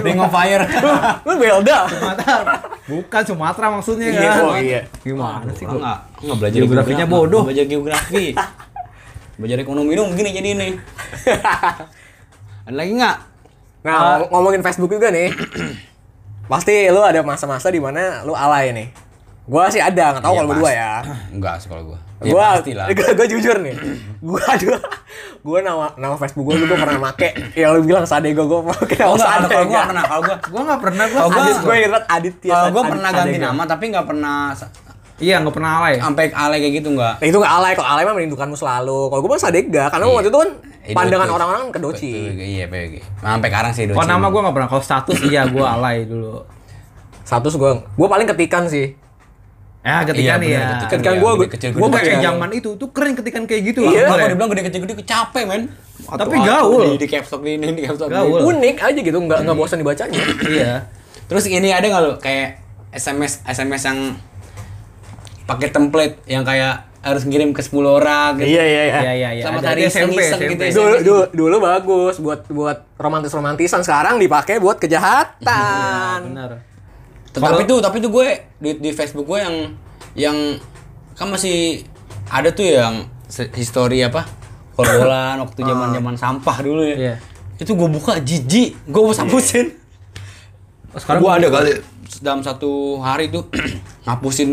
Speaker 1: Ring of fire.
Speaker 3: Lu belda.
Speaker 2: Sumatera. Bukan Sumatera maksudnya
Speaker 3: Iya,
Speaker 2: kan.
Speaker 3: oh iya.
Speaker 2: Gimana sih?
Speaker 1: Enggak, enggak belajar
Speaker 2: Geografinya
Speaker 1: geografi.
Speaker 2: bodoh.
Speaker 1: Belajar geografi. belajar ekonomi dong gini jadi ini. Ada lagi enggak?
Speaker 3: Nah, ngom- ngomongin Facebook juga nih. Pasti lu ada masa-masa di mana lu alay nih. Gua sih ada, nggak tahu
Speaker 1: Iya,
Speaker 3: kalau berdua ya.
Speaker 1: Enggak sih kalau gua. Ya,
Speaker 3: gua,
Speaker 1: pasti lah.
Speaker 3: gua, gua jujur nih. Gua ada, gua nama nama Facebook gua gua pernah make. Ya lu bilang Sadego gua pakai nama
Speaker 1: Oh enggak, kalau gua pernah, kalau gua
Speaker 2: Gua nggak pernah gua.
Speaker 1: Kalau gua-
Speaker 3: Adit, gua ingat Aditya.
Speaker 1: kalau gua
Speaker 3: Adit-
Speaker 1: pernah ganti nama tapi enggak pernah
Speaker 2: Iya nggak pernah alay.
Speaker 1: sampai alay kayak gitu enggak.
Speaker 3: Nah, itu nggak alay, kalau alay mah merindukanmu selalu. Kalau gua mah Sadega, karena
Speaker 1: Iya.
Speaker 3: waktu itu kan
Speaker 1: Eh,
Speaker 3: pandangan orang-orang ke Doci.
Speaker 1: Iya, PWG. Sampai sekarang sih Doci.
Speaker 2: Kalau nama gua nggak pernah. Kalau status iya gua alay dulu.
Speaker 3: Status gua, gua paling ketikan sih.
Speaker 2: Ya
Speaker 1: Iya,
Speaker 2: ya.
Speaker 1: ketikan.
Speaker 3: Ketikan
Speaker 1: Iya,
Speaker 3: gua,
Speaker 1: gede
Speaker 3: gua,
Speaker 1: kecil,
Speaker 3: gua
Speaker 1: gede
Speaker 3: pakai
Speaker 2: Kayak
Speaker 1: kecil.
Speaker 2: zaman itu tuh keren ketikan kayak gitu
Speaker 3: Iya.
Speaker 1: Kalau dibilang gede-gede capek, men.
Speaker 2: Tapi gaul.
Speaker 1: Di, di ini, di caps lock di
Speaker 2: Gaul.
Speaker 1: ini.
Speaker 3: unik aja gitu, nggak nggak bosan dibacanya.
Speaker 2: Iya.
Speaker 1: Terus ini ada nggak lo kayak SMS SMS yang pakai template yang kayak harus ngirim ke 10 orang gitu.
Speaker 3: Iya iya iya.
Speaker 2: Iya iya iya.
Speaker 1: Sama
Speaker 2: Itu SMP SMP.
Speaker 1: gitu ya.
Speaker 3: Dulu, dulu, dulu bagus buat buat romantis romantisan sekarang dipakai buat kejahatan.
Speaker 2: Benar.
Speaker 1: Tapi tuh, tapi tuh gue di, di Facebook gue yang yang kan masih ada tuh yang history apa? Korbolan waktu zaman-zaman sampah dulu ya.
Speaker 2: Iya.
Speaker 1: Itu gue buka jijik, gue mau hapusin.
Speaker 2: Oh, sekarang
Speaker 1: gue ada kali dalam satu hari tuh ngapusin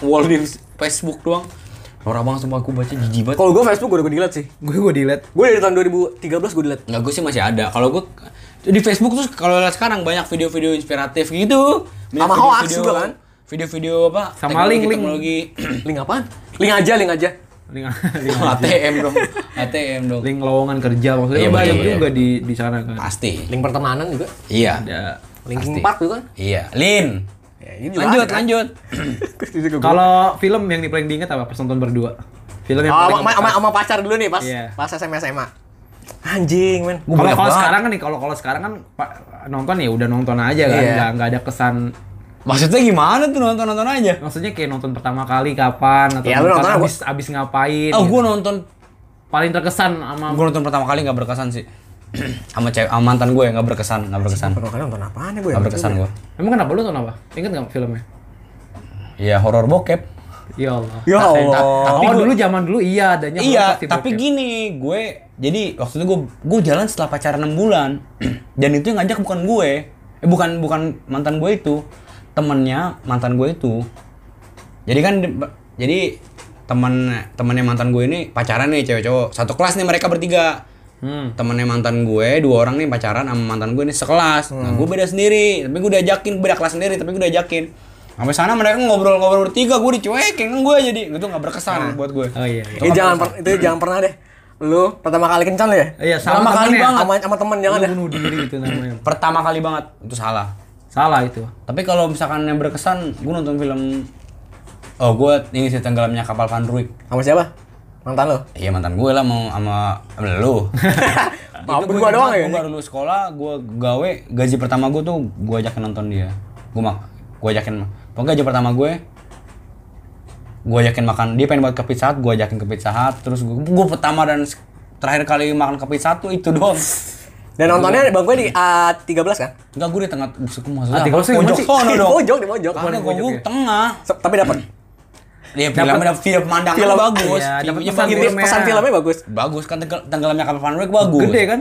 Speaker 1: wall di Facebook doang. Orang banget sumpah gue baca jijik banget.
Speaker 3: Kalau gue Facebook gue udah gue delete sih.
Speaker 2: gue gue delete.
Speaker 3: Gue dari tahun 2013 gue delete.
Speaker 1: Enggak, gue sih masih ada. Kalau gue di Facebook tuh kalau lihat sekarang banyak video-video inspiratif gitu. Banyak
Speaker 3: Sama hoax juga kan?
Speaker 1: Video-video apa?
Speaker 2: Sama
Speaker 1: teknologi-
Speaker 2: link-link.
Speaker 1: teknologi.
Speaker 3: Link apaan? Link aja, link aja.
Speaker 2: Link, link,
Speaker 1: ATM dong. ATM dong.
Speaker 2: link lowongan kerja maksudnya
Speaker 1: Iya,
Speaker 2: banyak
Speaker 1: betul,
Speaker 2: juga di di sana kan.
Speaker 1: Pasti.
Speaker 3: Link pertemanan juga.
Speaker 1: Iya.
Speaker 2: Ada.
Speaker 3: Link empat juga kan.
Speaker 1: Iya. Lin.
Speaker 3: Ya, ini juga
Speaker 1: Lanjut,
Speaker 3: ada, kan?
Speaker 1: lanjut.
Speaker 2: Kalau film yang paling diingat apa? Pas nonton berdua. Film yang
Speaker 3: Oh,
Speaker 2: paling
Speaker 3: sama, sama, sama pacar dulu nih pas
Speaker 2: Iya.
Speaker 3: pas SMA SMA. Anjing, men.
Speaker 2: Kalau kalau sekarang kan nih, kalau kalau sekarang kan nonton ya udah nonton aja kan,
Speaker 3: Iya.
Speaker 2: nggak nggak ada kesan.
Speaker 1: Maksudnya gimana tuh nonton-nonton aja?
Speaker 2: Maksudnya kayak nonton pertama kali kapan atau
Speaker 3: Ya, lu
Speaker 2: nonton
Speaker 3: nonton
Speaker 2: abis abis ngapain?
Speaker 1: Oh,
Speaker 2: gitu.
Speaker 1: gue nonton
Speaker 2: paling terkesan sama
Speaker 1: gue nonton pertama kali nggak berkesan sih. Sama cewek sama mantan gue nggak berkesan, nggak berkesan.
Speaker 3: Pertama kali nonton apaan ya gue?
Speaker 1: Nggak berkesan gue.
Speaker 2: Emang kenapa lu nonton apa? Ingat nggak filmnya?
Speaker 1: Ya horor bokep.
Speaker 2: Ya Allah.
Speaker 3: Ya Allah.
Speaker 1: Tapi
Speaker 2: oh dulu zaman dulu iya adanya
Speaker 1: Iya, tapi
Speaker 2: bokep.
Speaker 1: gini, gue jadi waktu itu gue gue jalan setelah pacaran 6 bulan dan itu yang ngajak bukan gue, eh bukan bukan mantan gue itu, temennya mantan gue itu. Jadi kan di- jadi teman temannya mantan gue ini pacaran nih cewek cowok satu kelas nih mereka bertiga.
Speaker 2: Hmm.
Speaker 1: Temennya mantan gue dua orang nih pacaran sama mantan gue ini sekelas. Nah gue beda sendiri, tapi gue diajakin beda kelas sendiri, tapi gue diajakin. Sampai sana mereka ngobrol-ngobrol bertiga, gue dicuekin kan gue jadi itu nggak berkesan buat gue.
Speaker 2: Oh iya. iya.
Speaker 3: Eh, jangan per- itu jangan pernah deh. Lu pertama kali kencan ya?
Speaker 2: Iya, sama
Speaker 3: Pertama kali
Speaker 2: temennya.
Speaker 3: banget sama, sama temen jangan
Speaker 2: Lu
Speaker 3: deh.
Speaker 2: bunuh diri itu namanya.
Speaker 1: pertama kali banget itu salah
Speaker 2: Salah itu.
Speaker 1: tapi kalau misalkan yang berkesan gue nonton film oh gue ini sih tenggelamnya kapal Van Ruik
Speaker 3: Sama siapa? Mantan lu?
Speaker 1: iya mantan gue lah mau sama
Speaker 3: Maaf,
Speaker 1: Itu
Speaker 3: gua doang ya?
Speaker 1: gue baru lulus sekolah gue gawe gaji pertama gue tuh gue ajakin nonton dia gue mak gue ajakin pokoknya gaji pertama gue gue ajakin makan dia pengen buat ke pizza Hut gue ajakin ke pizza Hut terus gue gue pertama dan terakhir kali makan ke pizza Hut tuh itu doang
Speaker 3: Dan nontonnya bang gue di A13 kan?
Speaker 1: Enggak, gue di tengah maksudnya
Speaker 2: Ah,
Speaker 1: apa?
Speaker 2: 13 gimana
Speaker 1: pojok sono dong.
Speaker 3: pojok di pojok.
Speaker 1: Gua
Speaker 2: ya?
Speaker 1: tengah.
Speaker 3: Tapi dapat.
Speaker 1: Dia filmnya ada film pemandangan
Speaker 3: Film-
Speaker 1: bagus.
Speaker 2: Iya, dapet
Speaker 1: View-nya
Speaker 2: pesan filmnya.
Speaker 3: pesan filmnya bagus.
Speaker 1: Bagus kan tenggel- tenggelamnya kapal Van Rijk bagus.
Speaker 2: Gede kan?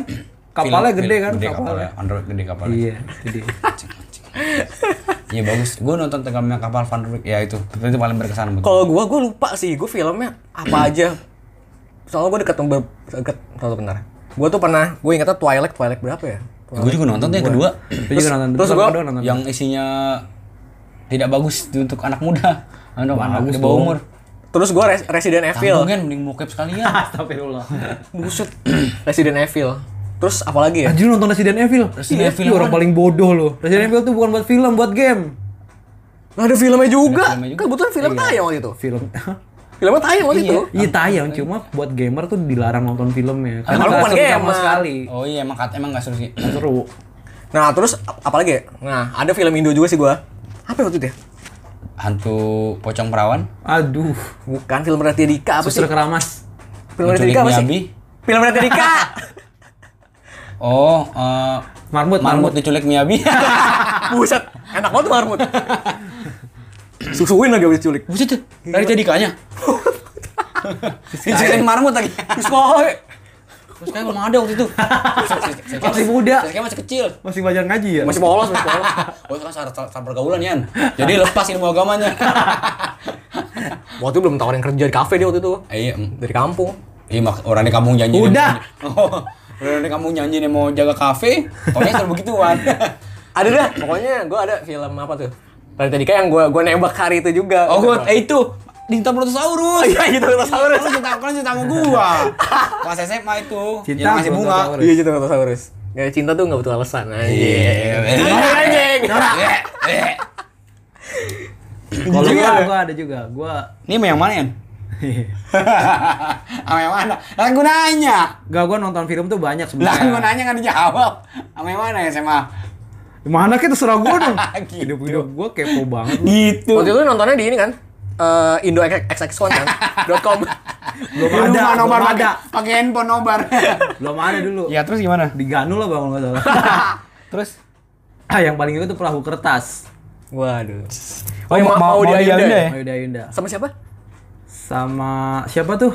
Speaker 2: Kapalnya
Speaker 1: Film-
Speaker 2: gede
Speaker 1: film-
Speaker 2: kan?
Speaker 1: Gede
Speaker 2: kapalnya.
Speaker 1: Van Rijk gede kapalnya.
Speaker 2: Iya, gede.
Speaker 1: Iya bagus. Gue nonton tenggelamnya kapal Van Rijk. Ya itu. Itu paling berkesan buat.
Speaker 3: Kalau gua gua lupa sih, gua filmnya apa aja. Soalnya gua deket deket satu benar. Gua tuh pernah, gua ingetnya Twilight, Twilight berapa ya?
Speaker 1: Gue juga nonton tuh yang kedua.
Speaker 2: Juga nonton.
Speaker 3: terus
Speaker 2: nonton.
Speaker 1: Yang isinya tidak bagus untuk anak muda. Aduh,
Speaker 2: Bagus
Speaker 1: di bawah umur.
Speaker 3: Terus gua Res- Resident Evil.
Speaker 1: Tanggung kan mending mokep sekalian.
Speaker 2: Astagfirullah.
Speaker 3: Buset. Resident Evil. Terus apa lagi ya?
Speaker 2: Anjir nonton Resident Evil?
Speaker 1: Resident
Speaker 2: Iya,
Speaker 1: Evil
Speaker 2: orang paling bodoh lu. Resident Evil tuh bukan buat film, buat game.
Speaker 3: Nah, ada filmnya juga.
Speaker 1: Ada filmnya juga.
Speaker 3: Kebetulan film tayang waktu itu.
Speaker 2: Film.
Speaker 3: Filmnya tayang waktu itu.
Speaker 2: Iya tayang, cuma buat gamer tuh dilarang nonton filmnya.
Speaker 3: Emang lu
Speaker 2: nggak
Speaker 3: bukan
Speaker 2: seru sama
Speaker 3: gamer.
Speaker 2: sekali.
Speaker 1: Oh iya emang emang nggak seru sih.
Speaker 2: Nggak seru.
Speaker 3: Nah, terus ap- apa lagi ya? Nah, ada film Indo juga sih gua. Apa waktu itu ya?
Speaker 1: Hantu pocong perawan.
Speaker 2: Aduh.
Speaker 3: Bukan film Raditya Dika apa sih?
Speaker 2: Suster keramas.
Speaker 3: Film Raditya Dika apa sih?
Speaker 1: Miyabi.
Speaker 3: Film Raditya Dika.
Speaker 1: Oh, eh
Speaker 2: Marmut,
Speaker 1: marmut diculik Miyabi.
Speaker 3: Buset, enak banget tuh marmut. Susuin lagi habis culik.
Speaker 1: Buset tuh, dari tadikanya. Diculik marmut lagi.
Speaker 3: Terus kok
Speaker 1: Terus kayak belum ada waktu itu.
Speaker 2: Masih muda.
Speaker 1: Saya kayak masih kecil.
Speaker 2: Masih belajar ngaji ya?
Speaker 3: masih polos, masih polos.
Speaker 1: Oh, itu kan saat, saat pergaulan Yan. Jadi lepas ilmu agamanya.
Speaker 3: Waktu itu belum tawarin kerja di kafe dia waktu itu.
Speaker 1: Eh, iya.
Speaker 3: Dari kampung.
Speaker 1: iya orang di kampung janji.
Speaker 2: Udah.
Speaker 1: Oh, orang di kampung janji nih mau jaga kafe. Pokoknya selalu begituan.
Speaker 3: Ada dah, pokoknya gue ada film apa tuh? Raditya Dika yang gue gue nembak hari itu juga.
Speaker 1: Oh, gue eh itu Dinta Brontosaurus.
Speaker 3: Iya gitu Brontosaurus.
Speaker 1: Kan cinta kan cinta sama gua. Pas SMA itu.
Speaker 2: Cinta
Speaker 1: yang ngasih bunga.
Speaker 3: Iya gitu Brontosaurus. Gak cinta tuh gak butuh alasan.
Speaker 1: Iya.
Speaker 3: Anjing.
Speaker 2: Kalau gua, gua ada juga. Gua
Speaker 1: Ini mau yang mana Yan? Sama yang mana? Lah gua nanya.
Speaker 2: Gak, gua nonton film tuh banyak
Speaker 1: Lah kan gua
Speaker 2: sebenarnya.
Speaker 1: nanya kan dijawab. Sama yang mana ya SMA?
Speaker 2: Mana kita gua dong.
Speaker 1: Gitu.
Speaker 2: Hidup-hidup gua kepo banget.
Speaker 1: Gitu.
Speaker 3: Waktu itu nontonnya di ini kan? Eh Indo XX kan? .com.
Speaker 2: Belum
Speaker 1: rumah
Speaker 2: ada, belum
Speaker 1: pakai-
Speaker 2: ada.
Speaker 1: Pakai handphone nobar.
Speaker 2: Belum ada dulu.
Speaker 1: ya terus gimana?
Speaker 2: Di Ganu lah bang kalau nggak salah.
Speaker 1: Terus
Speaker 2: ah, yang paling itu tuh perahu kertas.
Speaker 3: Waduh.
Speaker 1: Oh,
Speaker 3: yang
Speaker 1: mau- mau
Speaker 3: dia
Speaker 1: dia
Speaker 3: Ayunda
Speaker 1: Ayunda
Speaker 3: ya?
Speaker 1: ya?
Speaker 2: Ayo Yunda.
Speaker 3: Sama siapa?
Speaker 2: Sama siapa tuh?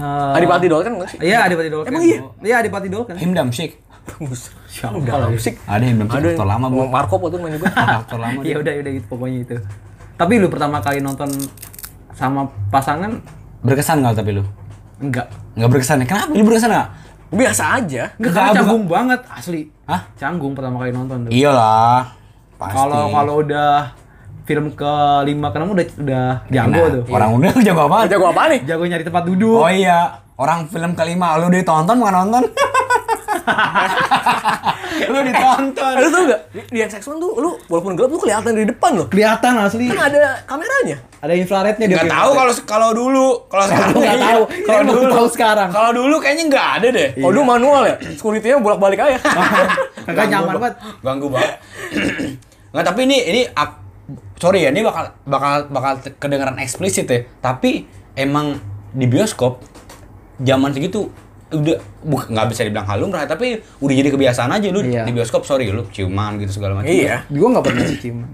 Speaker 2: Eh,
Speaker 3: Adipati Dolken enggak sih?
Speaker 2: Iya, Adipati Dolken.
Speaker 3: Emang iya?
Speaker 2: Iya, Adipati Dolken.
Speaker 1: Himdam Syik.
Speaker 2: Siapa
Speaker 3: Udah
Speaker 2: lagi?
Speaker 3: musik.
Speaker 1: Ada Syik
Speaker 3: Ada
Speaker 1: aktor lama, Bu.
Speaker 3: Marco waktu itu main juga.
Speaker 1: Aktor lama
Speaker 2: Iya
Speaker 1: dia.
Speaker 2: udah udah gitu pokoknya itu. Tapi lu pertama kali nonton sama pasangan
Speaker 1: Berkesan enggak tapi lu?
Speaker 2: enggak?
Speaker 1: Enggak berkesan ya? Kenapa lu berkesan enggak?
Speaker 3: Biasa aja.
Speaker 2: Enggak, canggung banget asli.
Speaker 1: Hah?
Speaker 2: Canggung pertama kali nonton tuh.
Speaker 1: Iyalah. Pasti.
Speaker 2: Kalau kalau udah film kelima keenam udah udah jago
Speaker 1: Nah,
Speaker 2: tuh.
Speaker 1: Orang udah jago apa?
Speaker 3: Jago apa nih?
Speaker 2: Jago nyari tempat duduk.
Speaker 1: Oh iya, orang film kelima lu ditonton bukan nonton. lu ditonton.
Speaker 3: Lu tau gak? Di, di yang Sex One tuh lu walaupun gelap lu kelihatan di depan loh.
Speaker 2: Kelihatan asli.
Speaker 3: Kan ada kameranya.
Speaker 2: Ada infrarednya dia.
Speaker 1: Nggak
Speaker 2: punya
Speaker 1: tahu kalau kalau dulu, kalau sekarang
Speaker 2: Gua nggak
Speaker 1: iya.
Speaker 2: tahu.
Speaker 1: Kalau dulu
Speaker 2: tahu sekarang.
Speaker 1: Kalau dulu kayaknya nggak ada deh.
Speaker 3: Oh, dulu manual ya? Security-nya bolak-balik aja.
Speaker 2: Kagak nyaman banget.
Speaker 1: Ganggu banget. Nggak, tapi ini ini sorry ya, ini bakal bakal bakal kedengeran eksplisit ya. Tapi emang di bioskop zaman segitu udah bukan nggak bisa dibilang halum lah tapi udah jadi kebiasaan aja lu
Speaker 2: Iya.
Speaker 1: di bioskop sorry lu ciuman gitu segala macam
Speaker 3: iya.
Speaker 2: Gua nggak pernah sih ciuman.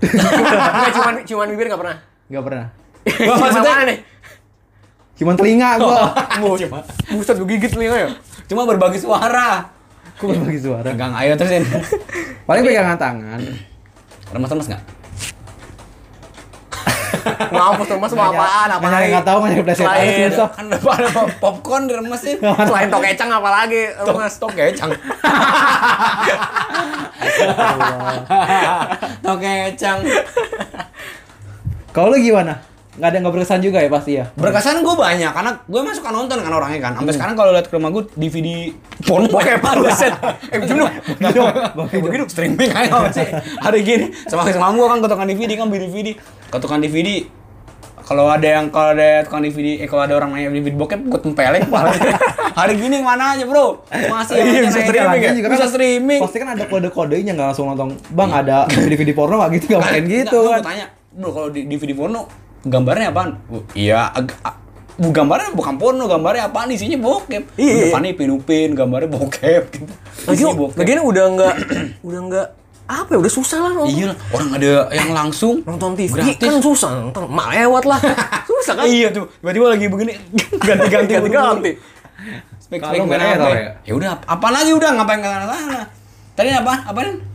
Speaker 3: Enggak cuman cuman bibir enggak pernah.
Speaker 2: Nggak pernah.
Speaker 1: Gua
Speaker 3: Ciuman
Speaker 1: maksudnya-
Speaker 3: mana nih?
Speaker 2: Cuman telinga gua.
Speaker 1: cuma
Speaker 3: Buset, gue gigit telinga ya.
Speaker 1: cuma berbagi suara
Speaker 2: Gua berbagi suara.
Speaker 1: pegang ayo terusin
Speaker 2: Paling pegangan tangan.
Speaker 1: remes-remes nggak
Speaker 3: Ngampus tuh mas mau apaan? Apa lagi?
Speaker 2: nggak tahu, nggak plesetan, susah.
Speaker 1: kan ada popcorn diremesin
Speaker 3: selain tokecang apa lagi?
Speaker 1: tok
Speaker 3: Mas.
Speaker 1: tok kecang tok kecang
Speaker 2: Kalau lu gimana? Nggak ada nggak berkesan juga ya pasti ya.
Speaker 1: berkesan gue banyak karena gue emang suka nonton kan orangnya kan. Sampai sekarang kalau lihat ke rumah gue DVD porno bokep buset. Eh jenuh begitu streaming aja. Sih hari gini sama sama gue kan ketukan DVD kan beli DVD ketukan DVD kalau ada yang kalau ada tukang DVD eh kalau ada orang nanya DVD bokep gue tempelin hari gini mana aja bro? Masih
Speaker 2: Iya, bisa streaming ya.
Speaker 1: bisa streaming.
Speaker 2: Pasti kan ada kode-kodenya nggak langsung nonton. Bang ada video-video porno nggak gitu? Nggak mungkin gitu kan.
Speaker 1: gua tanya, bro kalau di DVD porno gambarnya apaan? Oh, Iya, bu gambarnya bukan porno, gambarnya apaan? Isinya bokep.
Speaker 3: Iya, iya.
Speaker 1: Depannya pinupin, gambarnya bokep gitu.
Speaker 3: Lagi,
Speaker 1: bokep.
Speaker 3: lagi udah enggak udah enggak apa ya udah susah lah nonton.
Speaker 1: Iya lah, orang ada yang langsung
Speaker 3: Nonton TV
Speaker 1: gratis.
Speaker 3: kan susah nonton mak lewat lah. susah kan?
Speaker 1: Iya tuh, tiba-tiba lagi begini ganti-ganti
Speaker 3: Ganti-ganti.
Speaker 1: Spek
Speaker 2: Kalau
Speaker 1: spek
Speaker 2: nggak
Speaker 1: merah
Speaker 2: error
Speaker 1: apa?
Speaker 2: ya?
Speaker 1: Ya udah, apa lagi udah ngapain ke sana? Tadi apa? Apaan?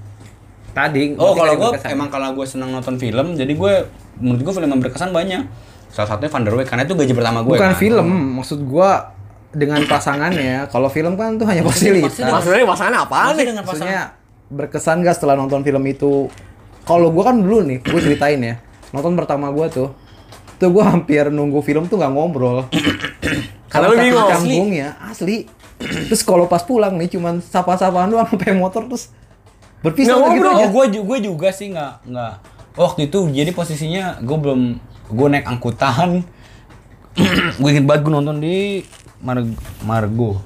Speaker 2: Tadi.
Speaker 1: Oh, kalau gue
Speaker 2: berkesan.
Speaker 1: emang kalau gue senang nonton film, jadi gue menurut gue film yang berkesan banyak. Salah satunya Van der Wijk karena itu gaji pertama gue.
Speaker 2: bukan
Speaker 1: kan.
Speaker 2: film, maksud gua dengan pasangannya. Kalau film kan tuh hanya fasilitas.
Speaker 3: Maksudnya pasangannya apaan
Speaker 1: Maksudnya
Speaker 3: nih?
Speaker 1: dengan pasangan.
Speaker 2: Maksudnya berkesan gak setelah nonton film itu? Kalau gua kan dulu nih, gue ceritain ya. Nonton pertama gua tuh, tuh gua hampir nunggu film tuh nggak ngobrol.
Speaker 3: Karena lu
Speaker 2: saking
Speaker 3: bingung.
Speaker 2: Canggungnya asli. Terus kalau pas pulang nih cuman sapa-sapaan doang sampai motor terus berpisah
Speaker 3: Nggak
Speaker 2: udah gitu
Speaker 3: ngobrol.
Speaker 2: aja.
Speaker 1: Oh, gue gue juga sih nggak nggak. Waktu itu jadi posisinya gue belum gue naik angkutan. gue inget banget gue nonton di Mar Margo.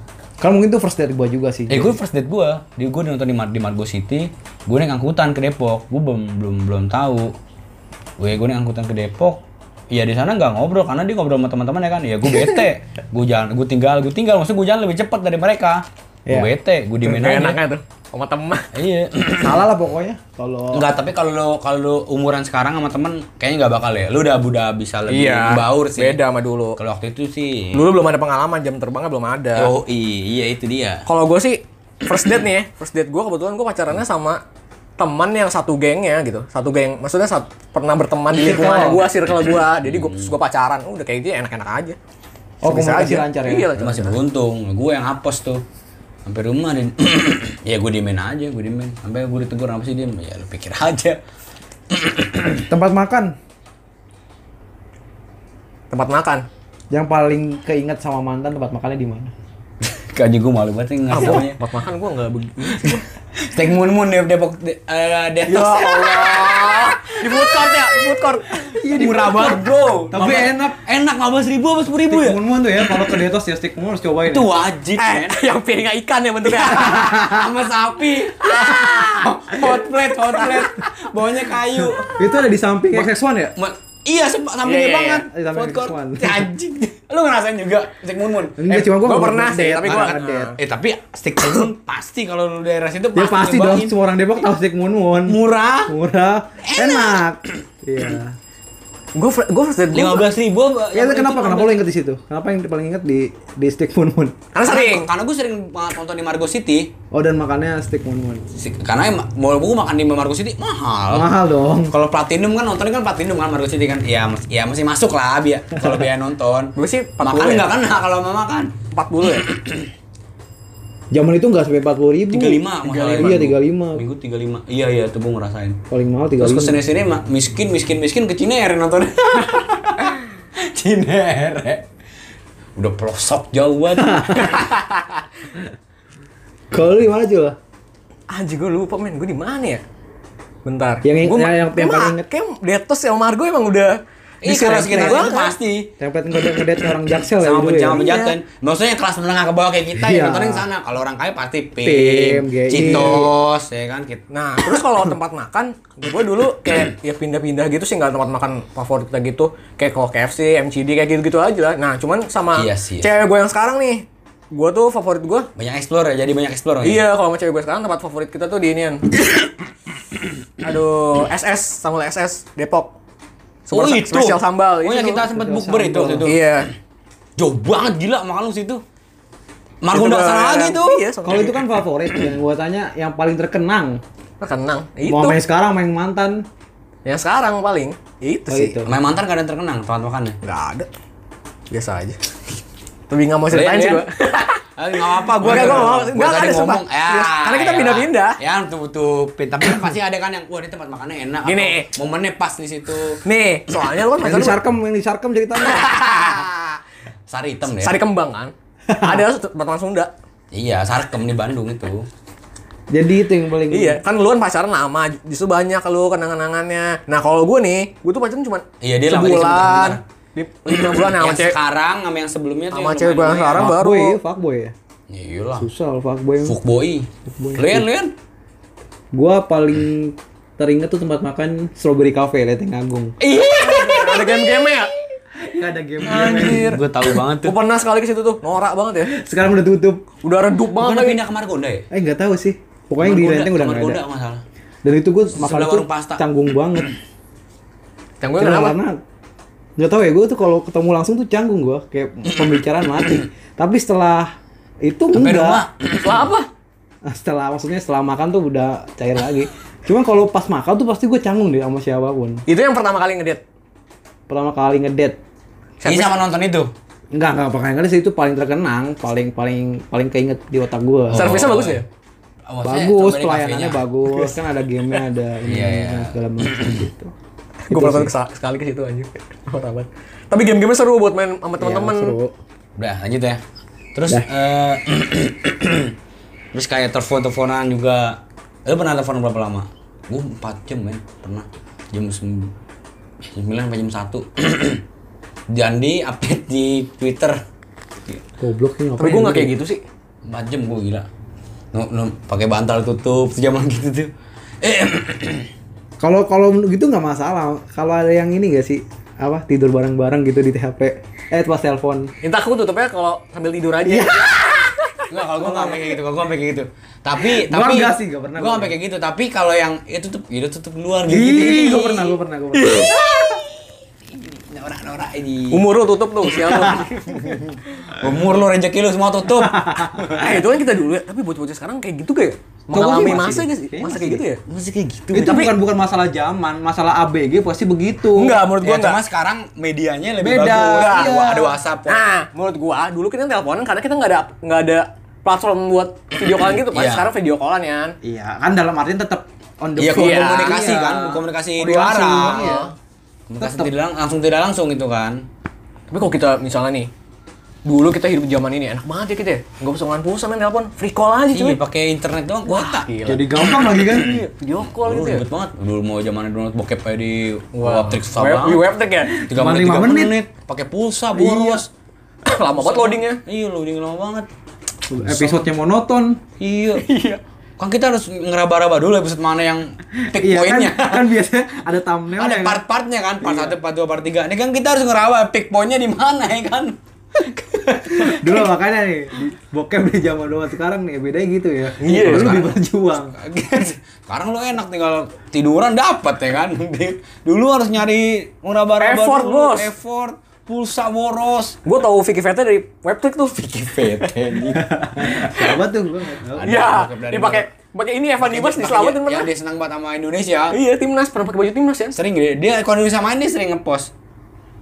Speaker 2: Kan mungkin tuh first date gua juga sih.
Speaker 1: Eh gue first date gue, di gue nonton di, Mar di Margo City. Gue naik angkutan ke Depok. Gue belum belum belum tahu. Gue gue naik angkutan ke Depok. Iya di sana nggak ngobrol karena dia ngobrol sama teman-teman ya kan. Ya gue bete. gue jalan, gue tinggal, gue tinggal. Maksudnya gue jalan lebih cepat dari mereka. Gue
Speaker 2: Iya.
Speaker 1: bete, gue diemin
Speaker 3: Kayak
Speaker 1: aja.
Speaker 3: enaknya tuh sama temen.
Speaker 1: Iya.
Speaker 2: Salah lah pokoknya. Kalau
Speaker 1: Enggak, tapi kalau lo kalau lo umuran sekarang sama temen kayaknya nggak bakal ya. Lu udah udah bisa lebih
Speaker 3: Iya.
Speaker 1: baur sih.
Speaker 3: Beda sama dulu.
Speaker 1: Kalau waktu itu sih.
Speaker 3: Dulu belum ada pengalaman jam terbangnya belum ada.
Speaker 1: Oh iya itu dia.
Speaker 3: Kalau gue sih first date nih ya, first date gue kebetulan gue pacarannya sama teman yang satu gengnya gitu, satu geng, maksudnya sat- pernah berteman di lingkungan gue, circle gue, jadi gue gue pacaran, udah kayak gitu enak-enak aja.
Speaker 2: Oh,
Speaker 3: Bisa
Speaker 2: komunikasi lancar ya?
Speaker 3: Iya
Speaker 1: masih beruntung. Gue yang hapus tuh. Sampai rumah dan ya gue diemin aja, gue diemin. Sampai gue ditegur apa sih diem? Ya lu pikir aja.
Speaker 2: tempat makan
Speaker 3: Tempat makan.
Speaker 2: yang paling keinget sama mantan tempat makannya di mana?
Speaker 1: Kaji gue malu banget nih ngasih namanya.
Speaker 3: Tempat makan gue nggak begitu.
Speaker 1: Steak Moon Moon di Depok de, eh,
Speaker 3: ya. Allah. Di food court ya, di food court.
Speaker 1: Murah banget bro.
Speaker 2: Tapi enak.
Speaker 1: Enak 15 ribu apa 10 ribu ya?
Speaker 2: Stick Moon tuh ya, kalau ke Detos ya Stick Moon harus cobain.
Speaker 1: Itu
Speaker 2: ya.
Speaker 1: wajib
Speaker 3: Eh, yang piringnya ikan ya bentuknya.
Speaker 1: sama sapi. hot plate, hot plate. Bawahnya kayu.
Speaker 2: Itu ada di samping XX1 ya?
Speaker 1: Iya, sampingnya
Speaker 3: Iya, iya,
Speaker 1: banget.
Speaker 2: Di samping
Speaker 1: Food court.
Speaker 2: X1.
Speaker 1: Ya, Anjing. Lu ngerasain juga stick mun mun?
Speaker 2: Enggak,
Speaker 1: Eh,
Speaker 2: cuma gua
Speaker 3: gua pernah sih, tapi gua-.
Speaker 1: Eh tapi stick mun mun pasti kalau lu daerah situ
Speaker 2: Ya pasti dong, semua orang Depok tahu Stick Moon Moon.
Speaker 1: Murah.
Speaker 2: Murah, enak. Iya.
Speaker 3: Gue gue first date gue.
Speaker 1: 15 ribu.
Speaker 2: Ya kenapa? Kenapa lo inget di situ? Kenapa yang paling inget di di Stick Moon Moon?
Speaker 3: Karena sering.
Speaker 1: Karena gue sering banget nonton di Margo City.
Speaker 2: Oh dan makannya Stick Moon Moon.
Speaker 1: Karena mau gue makan di Margo City mahal.
Speaker 2: Mahal dong.
Speaker 1: Kalau platinum kan nontonnya kan platinum kan Margo City kan. Ya, mas- ya masih masuk lah biar kalau biaya nonton.
Speaker 3: Gue sih 40
Speaker 1: Makan
Speaker 3: ya.
Speaker 1: nggak kena kalau mau makan.
Speaker 3: 40 ya.
Speaker 2: Zaman itu nggak sampai 40 ribu.
Speaker 1: 35 masalah.
Speaker 2: Iya 35.
Speaker 1: Minggu 35. Iya iya tuh gue ngerasain.
Speaker 2: Paling mahal
Speaker 1: Terus
Speaker 2: 35.
Speaker 1: ke sini sini mah miskin miskin miskin ke Cinere nonton. Cinere. Udah pelosok jauh banget.
Speaker 2: Kalau lu di mana juga?
Speaker 3: Anjir gue lupa men, gue di mana ya? Bentar.
Speaker 2: Yang-
Speaker 3: Gua-
Speaker 2: yang- yang- yang paling inget.
Speaker 3: Kayak Detos sama Margo emang udah
Speaker 1: Ih, kalau sekitar
Speaker 3: banget.
Speaker 1: itu pasti.
Speaker 2: Template ngedate orang jaksel ya
Speaker 1: Sama
Speaker 2: dulu
Speaker 1: penjaga
Speaker 2: ya.
Speaker 1: penjagaan. Maksudnya yang kelas menengah ke bawah kayak kita
Speaker 2: Iya.
Speaker 1: ya nontonin ke sana. Kalau orang kaya pasti
Speaker 2: Pim.
Speaker 1: Citos, ya kan gitu.
Speaker 3: Nah, terus kalau tempat makan, gue dulu kayak ya pindah-pindah gitu sih, nggak tempat makan favorit kita gitu. Kayak kalau KFC, MCD kayak gitu-gitu aja lah. Nah, cuman sama
Speaker 1: Iya sih.
Speaker 3: cewek gue yang sekarang nih, gue tuh favorit gue.
Speaker 1: Banyak explore ya, jadi banyak explore. ya?
Speaker 3: Iya, kalau sama cewek gue sekarang tempat favorit kita tuh di inian. Aduh, SS, Samuel SS, Depok.
Speaker 1: Oh
Speaker 3: Super
Speaker 1: itu.
Speaker 3: Spesial sambal.
Speaker 1: Oh yang
Speaker 3: Itu
Speaker 1: kita sempat bukber itu waktu itu.
Speaker 3: Iya.
Speaker 1: Jauh banget gila makan lu situ.
Speaker 3: Itu
Speaker 1: Margonda
Speaker 3: gua-
Speaker 1: sana lagi tuh.
Speaker 3: Iya,
Speaker 2: Kalau itu kan favorit yang gua tanya yang paling terkenang.
Speaker 3: kenang. Itu.
Speaker 2: Mau main sekarang main mantan.
Speaker 3: Yang sekarang paling itu
Speaker 2: Oh,
Speaker 3: sih.
Speaker 2: itu.
Speaker 1: Main mantan gak ada yang terkenang tempat makannya.
Speaker 3: Nggak ada. Biasa aja. Tapi nggak mau ceritain sih gue.
Speaker 1: Ah, nggak apa-apa,
Speaker 3: gua nggak mau.
Speaker 1: Gue
Speaker 3: Nggak,
Speaker 1: tadi
Speaker 3: ada, sumpah.
Speaker 1: ngomong, ya,
Speaker 3: Karena kita
Speaker 1: ya.
Speaker 3: pindah-pindah.
Speaker 1: Ya, tutup-tutupin. Tapi pasti ada kan yang, wah ini tempat makannya enak.
Speaker 3: Gini.
Speaker 1: momennya pas di situ.
Speaker 3: Nih, soalnya lu kan
Speaker 2: Yang
Speaker 3: pacar
Speaker 2: di Sarkem, yang di Sarkem ceritanya.
Speaker 1: Sari hitam deh.
Speaker 3: Sari kembang kan. Ada pertemuan Sunda.
Speaker 1: Iya, Sarkem di Bandung itu.
Speaker 2: Jadi itu yang paling
Speaker 3: Iya, kan lu kan pacaran lama, justru banyak lu kenangan-kenangannya. Nah, kalau gue nih, gue tuh pacaran cuma
Speaker 1: Iya, dia lama di
Speaker 3: sebulan.
Speaker 1: sebentar,
Speaker 3: Di lima bulan sama
Speaker 1: yang
Speaker 3: cewek.
Speaker 1: sekarang sama yang sebelumnya tuh
Speaker 3: Sama
Speaker 1: yang
Speaker 3: cewek yang
Speaker 1: lumayan
Speaker 3: sekarang baru.
Speaker 2: fuckboy, ya, fuckboy ya.
Speaker 1: Iya lah.
Speaker 2: Susah loh fuckboy.
Speaker 1: Fuckboy. Lian, lian.
Speaker 2: Gua paling teringat tuh tempat makan Strawberry Cafe Leteng Agung.
Speaker 1: Iya.
Speaker 3: Ada game-game ya?
Speaker 2: Gak ada game.
Speaker 3: Anjir.
Speaker 1: Gue tahu banget
Speaker 3: Gue pernah sekali ke situ tuh, norak banget ya.
Speaker 2: Sekarang udah tutup.
Speaker 3: Udah redup
Speaker 1: Bukan
Speaker 3: banget
Speaker 1: udah
Speaker 3: lagi.
Speaker 1: pindah ke Margonda ya?
Speaker 2: Eh nggak tahu sih. Pokoknya di Lenteng udah
Speaker 1: Margonda
Speaker 2: ada.
Speaker 1: masalah.
Speaker 2: Dan itu gue makan tuh canggung banget.
Speaker 3: Yang
Speaker 2: Karena
Speaker 3: kenapa?
Speaker 2: karena nggak tahu ya gue tuh kalau ketemu langsung tuh canggung gue kayak pembicaraan mati. Tapi setelah itu
Speaker 1: Sampai
Speaker 2: enggak.
Speaker 3: Lah apa?
Speaker 2: Setelah maksudnya setelah makan tuh udah cair lagi. Cuma kalau pas makan tuh pasti gue canggung deh sama siapa pun.
Speaker 3: Itu yang pertama kali ngedate.
Speaker 2: Pertama kali ngedate
Speaker 1: Ini sama nonton itu.
Speaker 2: Enggak, enggak pakai sih itu paling terkenang, paling paling paling keinget di otak gue.
Speaker 3: Servisnya bagus ya?
Speaker 1: Oh,
Speaker 2: bagus, pelayanannya bagus, kan ada gamenya ada ini
Speaker 1: Iya, iya.
Speaker 2: segala macam gitu.
Speaker 3: Gue pernah ke- sekali ke situ anjir. Norak banget. Tapi game-game seru buat main sama teman-teman.
Speaker 2: Iya, seru.
Speaker 1: Udah, lanjut ya. Terus eh terus kayak telepon-teleponan juga. Lu pernah telepon berapa lama? Gue 4 jam, men. Pernah. Jam 9 jam 9 sampai jam 1. Jandi update di Twitter.
Speaker 2: Goblok sih
Speaker 3: Tapi gue nggak kayak gitu sih.
Speaker 1: 4 jam gue gila. No, no, pakai bantal tutup zaman gitu tuh. Eh,
Speaker 2: Kalau kalau gitu nggak masalah. Kalau ada yang ini gak sih? Apa tidur bareng-bareng gitu di THP? Eh pas telepon.
Speaker 3: Entah aku tutupnya kalau sambil tidur aja.
Speaker 1: Enggak, kalau gue nggak sampai kayak gitu, kalau gue sampai kayak gitu. Tapi,
Speaker 2: Gua
Speaker 1: tapi
Speaker 2: enggak sih, nggak pernah
Speaker 1: Gue
Speaker 2: gua.
Speaker 1: sampai kayak gitu. Tapi kalau yang itu tutup, itu tutup luar gitu.
Speaker 2: Ih, gue pernah, gue pernah, gue pernah.
Speaker 1: Norak-norak ini.
Speaker 3: Umur lu tutup tuh, sial lu.
Speaker 1: Umur lu rezeki lu semua tutup.
Speaker 3: eh itu kan kita dulu ya, tapi bocah-bocah sekarang kayak gitu kayak mengalami masa
Speaker 2: masih
Speaker 3: Masa
Speaker 2: masih
Speaker 3: kayak gitu ya?
Speaker 1: Masih kayak gitu.
Speaker 2: itu bukan bukan masalah zaman, masalah ABG pasti begitu.
Speaker 3: Enggak, menurut gua
Speaker 1: Ya,
Speaker 3: enggak.
Speaker 1: cuma sekarang medianya lebih
Speaker 2: Beda,
Speaker 1: bagus.
Speaker 2: iya.
Speaker 1: Ada, ada WhatsApp.
Speaker 3: Nah, menurut gua dulu kita teleponan karena kita nggak ada nggak ada platform buat video callan gitu. Pas
Speaker 1: Iya.
Speaker 3: sekarang video callan ya.
Speaker 2: Iya, kan dalam artian tetap on the
Speaker 1: Iya,
Speaker 2: phone.
Speaker 1: komunikasi
Speaker 2: Iya.
Speaker 1: kan, komunikasi
Speaker 2: Komunikasi,
Speaker 1: dua arah.
Speaker 2: iya.
Speaker 1: Komunikasi tidak lang- langsung tidak langsung itu kan.
Speaker 3: Tapi kalau kita misalnya nih, dulu kita hidup zaman ini enak banget ya kita ya. Nggak usah ngeluarin pulsa main telepon, free call aja cuy.
Speaker 1: Iya, pakai internet doang kuota.
Speaker 3: Gila.
Speaker 2: Jadi gampang lagi kan?
Speaker 3: Iya, video call
Speaker 1: Dulu
Speaker 3: gitu ya.
Speaker 1: ribet banget. Dulu mau zaman download bokep kayak di
Speaker 3: Wah,
Speaker 1: Webtrick susah
Speaker 3: web, webtrick ya.
Speaker 1: Tiga menit, tiga
Speaker 2: menit.
Speaker 1: menit. Pakai pulsa, boros.
Speaker 3: Lama banget loadingnya.
Speaker 1: Iya, loading lama banget.
Speaker 2: Episodenya monoton.
Speaker 1: Iya.
Speaker 3: Iya.
Speaker 1: Kan kita harus ngeraba-raba dulu episode mana yang pick
Speaker 2: Iya kan,
Speaker 1: pointnya.
Speaker 2: kan biasanya ada thumbnail
Speaker 1: Ada part-partnya kan, part 1, part 2, part 3. Ini kan kita harus ngeraba pick pointnya di mana ya kan.
Speaker 2: Dulu makanya nih, di bokep di zaman dulu sekarang nih bedanya gitu ya.
Speaker 3: Iya,
Speaker 2: Dulu
Speaker 1: sekarang.
Speaker 2: lebih berjuang.
Speaker 1: Sekarang lu enak tinggal tiduran dapat ya kan. Dulu harus nyari ngeraba-raba
Speaker 3: Effort,
Speaker 1: dulu,
Speaker 3: bos.
Speaker 1: Effort, pulsa boros.
Speaker 3: Gue tahu Vicky Vete dari webtrick tuh.
Speaker 1: Vicky Vete
Speaker 2: Siapa tuh? Gua.
Speaker 3: Iya,
Speaker 1: bokep dari
Speaker 3: dia pakai pakai ini Evan Dimas diselamatin
Speaker 1: Ya
Speaker 3: pernah.
Speaker 1: dia senang banget sama Indonesia.
Speaker 3: Iya, timnas pernah pakai baju timnas ya.
Speaker 1: Sering dia, dia kalau Indonesia main dia sering ngepost.